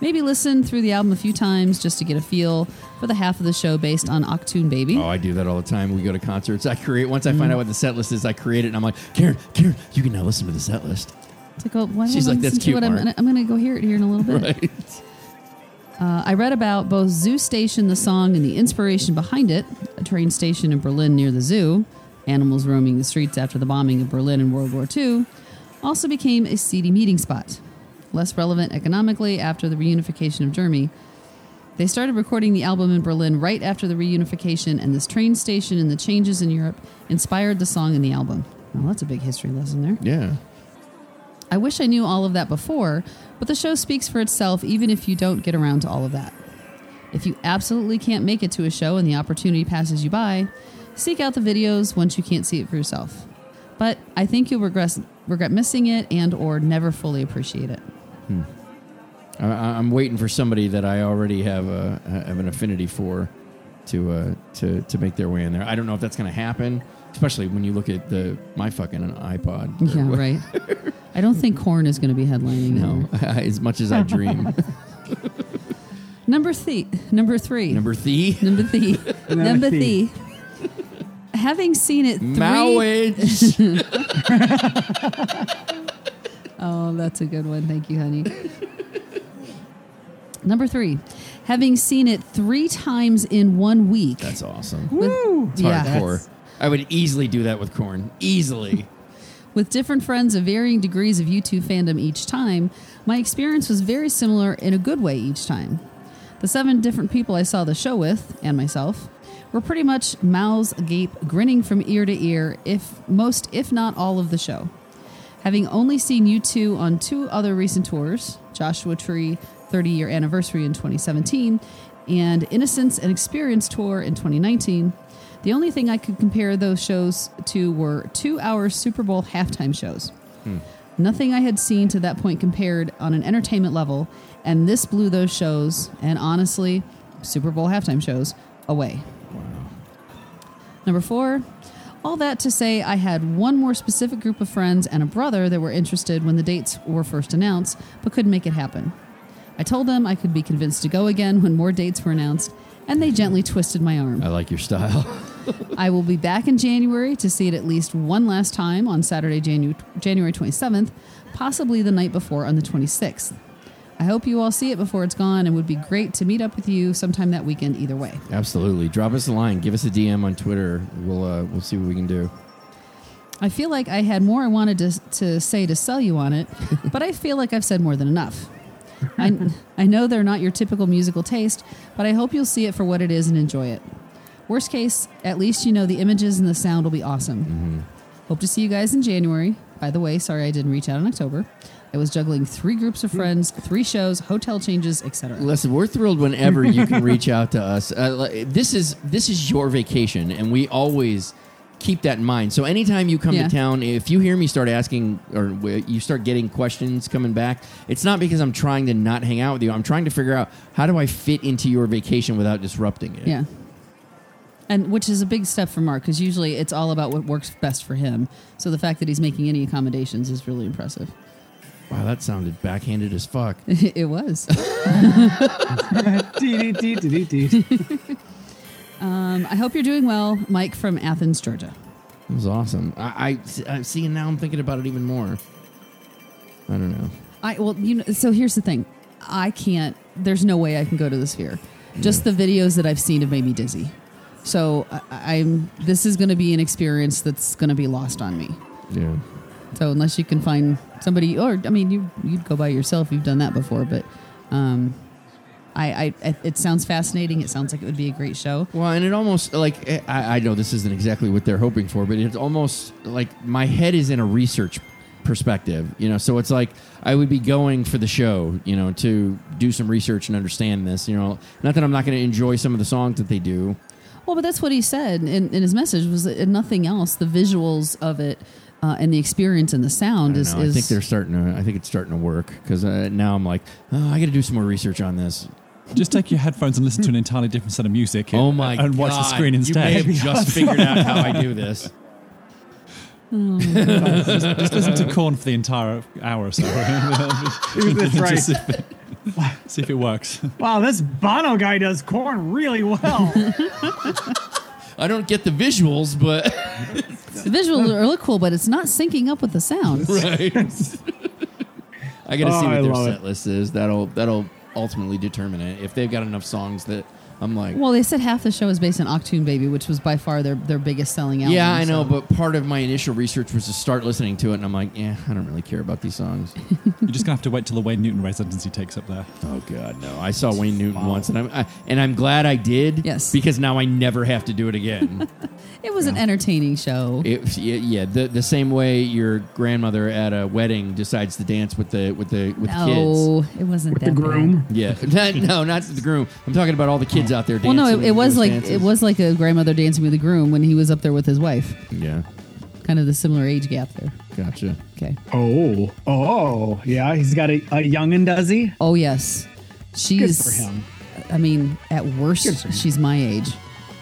Speaker 7: Maybe listen through the album a few times just to get a feel for the half of the show based on Achtung Baby.
Speaker 9: Oh, I do that all the time. We go to concerts. I create once I
Speaker 7: Mm.
Speaker 9: find out what the set list is. I create it, and I'm like, Karen, Karen, you can now listen to the set list.
Speaker 7: It's like, oh, why
Speaker 9: She's like, "That's
Speaker 7: to
Speaker 9: cute,
Speaker 7: what I'm, I'm gonna go hear it here in a little bit.
Speaker 9: Right.
Speaker 7: Uh, I read about both Zoo Station, the song, and the inspiration behind it, a train station in Berlin near the zoo, animals roaming the streets after the bombing of Berlin in World War II, also became a seedy meeting spot. Less relevant economically after the reunification of Germany. They started recording the album in Berlin right after the reunification, and this train station and the changes in Europe inspired the song and the album. Well, that's a big history lesson there.
Speaker 9: Yeah.
Speaker 7: I wish I knew all of that before, but the show speaks for itself even if you don't get around to all of that. If you absolutely can't make it to a show and the opportunity passes you by, seek out the videos once you can't see it for yourself. But I think you'll regret, regret missing it and or never fully appreciate it.
Speaker 9: I, I- I'm waiting for somebody that I already have a have an affinity for to uh, to to make their way in there. I don't know if that's going to happen, especially when you look at the my fucking iPod.
Speaker 7: Yeah,
Speaker 9: what-
Speaker 7: right. [laughs] I don't think Korn is going to be headlining.
Speaker 9: No, [laughs] as much as I dream. [laughs]
Speaker 7: Number three. Number three.
Speaker 9: Number three,
Speaker 7: Number three. Number
Speaker 1: three.
Speaker 7: three. Having seen it three.
Speaker 9: Mowage.
Speaker 7: Oh, that's a good one. Thank you, honey. [laughs] Number three, having seen it three times in one week.
Speaker 9: That's awesome.
Speaker 7: with,
Speaker 9: It's
Speaker 7: yeah,
Speaker 9: hardcore. I would easily do that with Korn. Easily. [laughs]
Speaker 7: with different friends of varying degrees of U2 fandom each time, my experience was very similar in a good way each time. The seven different people I saw the show with, and myself, were pretty much mouths agape, grinning from ear to ear, if most, if not all, of the show. Having only seen U2 on two other recent tours, Joshua Tree 30 year anniversary in 2017 and Innocence and Experience tour in 2019, the only thing I could compare those shows to were two hour Super Bowl halftime shows. Hmm. Nothing I had seen to that point compared on an entertainment level, and this blew those shows, and honestly, Super Bowl halftime shows, away. Number four, all that to say, I had one more specific group of friends and a brother that were interested when the dates were first announced, but couldn't make it happen. I told them I could be convinced to go again when more dates were announced, and they gently twisted my arm.
Speaker 9: I like your style. [laughs]
Speaker 7: I will be back in January to see it at least one last time on Saturday, Janu- January 27th, possibly the night before on the 26th. I hope you all see it before it's gone and would be great to meet up with you sometime that weekend either way.
Speaker 9: Absolutely. Drop us a line. Give us a DM on Twitter. We'll uh, we'll see what we can do.
Speaker 7: I feel like I had more I wanted to, to say to sell you on it, [laughs] but I feel like I've said more than enough. I, I know they're not your typical musical taste, but I hope you'll see it for what it is and enjoy it. Worst case, at least you know the images and the sound will be awesome. Hope to see you guys in January. By the way, sorry I didn't reach out in October. I was juggling three groups of friends, three shows, hotel changes, etc.
Speaker 9: Listen, we're thrilled whenever you can reach out to us. Uh, this is this is your vacation, and we always keep that in mind. So anytime you come
Speaker 7: Yeah.
Speaker 9: to town, if you hear me start asking or you start getting questions coming back, it's not because I'm trying to not hang out with you. I'm trying to figure out how do I fit into your vacation without disrupting it.
Speaker 7: Yeah. and which is a big step for Mark because usually it's all about what works best for him. So the fact that he's making any accommodations is really impressive.
Speaker 9: Wow, that sounded backhanded as fuck. [laughs]
Speaker 7: it was. [laughs] um, I hope you're doing well, Mike from Athens, Georgia.
Speaker 9: It was awesome. I, I, I see, and now I'm thinking about it even more. I don't know.
Speaker 7: I well, you know. So here's the thing. I can't. There's no way I can go to the Sphere. Just the videos that I've seen have made me dizzy. So I, I'm. This is going to be an experience that's going to be lost on me.
Speaker 9: Yeah.
Speaker 7: So unless you can find somebody, or I mean, you you'd go by yourself. You've done that before, but um, I, I it sounds fascinating. It sounds like it would be a great show.
Speaker 9: Well, and it almost like eh, I, I know this isn't exactly what they're hoping for, but it's almost like my head is in a research perspective, you know. So it's like I would be going for the show, you know, to do some research and understand this, you know. Not that I'm not going to enjoy some of the songs that they do.
Speaker 7: Well, but that's what he said in, in his message was that nothing else. The visuals of it uh, and the experience and the sound
Speaker 9: don't
Speaker 7: is,
Speaker 9: I think they're starting to. I think it's starting to work because uh, now I'm like, oh, I got to do some more research on this.
Speaker 10: Just take your headphones and listen to an entirely different set of music.
Speaker 9: Oh my
Speaker 10: and watch the
Speaker 9: God.
Speaker 10: screen
Speaker 9: You may
Speaker 10: instead.
Speaker 9: have [laughs] just figured out how I do this.
Speaker 10: just, [laughs] just listen to Korn for the entire hour or so. [laughs]
Speaker 1: That's right.
Speaker 10: See, if it, see if it works.
Speaker 1: Wow, this Bono guy does Korn really well.
Speaker 9: I don't get the visuals, but
Speaker 7: the visuals are look cool, but it's not syncing up with the sound. [laughs]
Speaker 9: right. I got to
Speaker 1: Oh,
Speaker 9: see
Speaker 1: I
Speaker 9: what their
Speaker 1: love
Speaker 9: set list is. That'll that'll ultimately determine it. If they've got enough songs that I'm like,
Speaker 7: Well, they said half the show is based on Achtung Baby, which was by far their their biggest selling album.
Speaker 9: yeah, I know,
Speaker 7: so-
Speaker 9: but part of my initial research was to start listening to it, and I'm like, yeah, I don't really care about these songs. [laughs]
Speaker 10: You're just gonna have to wait till the Wayne Newton residency takes up there.
Speaker 9: oh God, no! I saw Wayne Newton once, and I'm I, and I'm glad I did.
Speaker 7: Yes.
Speaker 9: because now I never have to do it again. [laughs]
Speaker 7: it was an entertaining show.
Speaker 9: it, yeah, yeah, the the same way your grandmother at a wedding decides to dance with the with the with the kids.
Speaker 7: no, it wasn't
Speaker 1: With
Speaker 7: that
Speaker 1: the groom.
Speaker 9: Yeah, [laughs] no, not the groom. I'm talking about all the kids out there
Speaker 7: Bad. Well,
Speaker 9: dancing.
Speaker 7: no, it, it was like
Speaker 9: dances.
Speaker 7: it was like a grandmother dancing with the groom when he was up there with his wife.
Speaker 9: Yeah,
Speaker 7: Kind of the similar age gap there.
Speaker 9: gotcha.
Speaker 7: Okay.
Speaker 1: Oh, oh, yeah. He's got a, a youngin', does he?
Speaker 7: Oh yes,
Speaker 1: Good
Speaker 7: she's.
Speaker 1: for him.
Speaker 7: I mean, at
Speaker 1: Good
Speaker 7: worst,
Speaker 1: him.
Speaker 7: she's my age.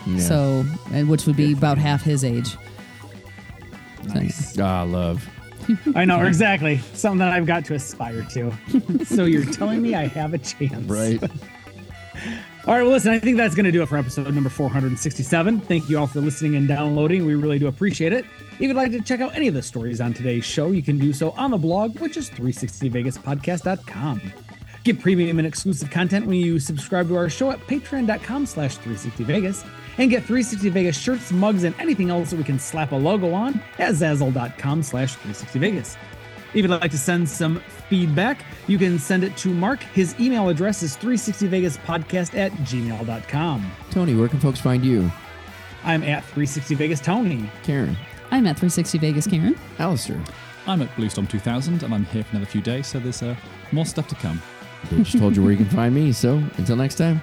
Speaker 9: Yeah.
Speaker 7: So, and which would be about half his age.
Speaker 1: Nice.
Speaker 9: ah, love. [laughs]
Speaker 1: I know exactly something that I've got to aspire to. [laughs] so you're telling me I have a chance,
Speaker 9: Right. [laughs]
Speaker 1: All right, well, listen, I think that's going to do it for episode number 467. Thank you all for listening and downloading. We really do appreciate it. If you'd like to check out any of the stories on today's show, you can do so on the blog, which is 360vegaspodcast.com. Get premium and exclusive content when you subscribe to our show at patreon.com slash 360vegas and get 360 Vegas shirts, mugs, and anything else that we can slap a logo on at zazzle.com slash 360vegas. If you'd like to send some feedback, you can send it to Mark. His email address is 360vegaspodcast at gmail.com.
Speaker 9: Tony, where can folks find you?
Speaker 1: I'm at 360vegas Tony.
Speaker 9: Karen,
Speaker 7: I'm at 360 Vegas Karen.
Speaker 9: Alistair.
Speaker 10: I'm at Bluestorm 2000, and I'm here for another few days, so there's uh, more stuff to come.
Speaker 9: They just told you where you can find me. So until next time.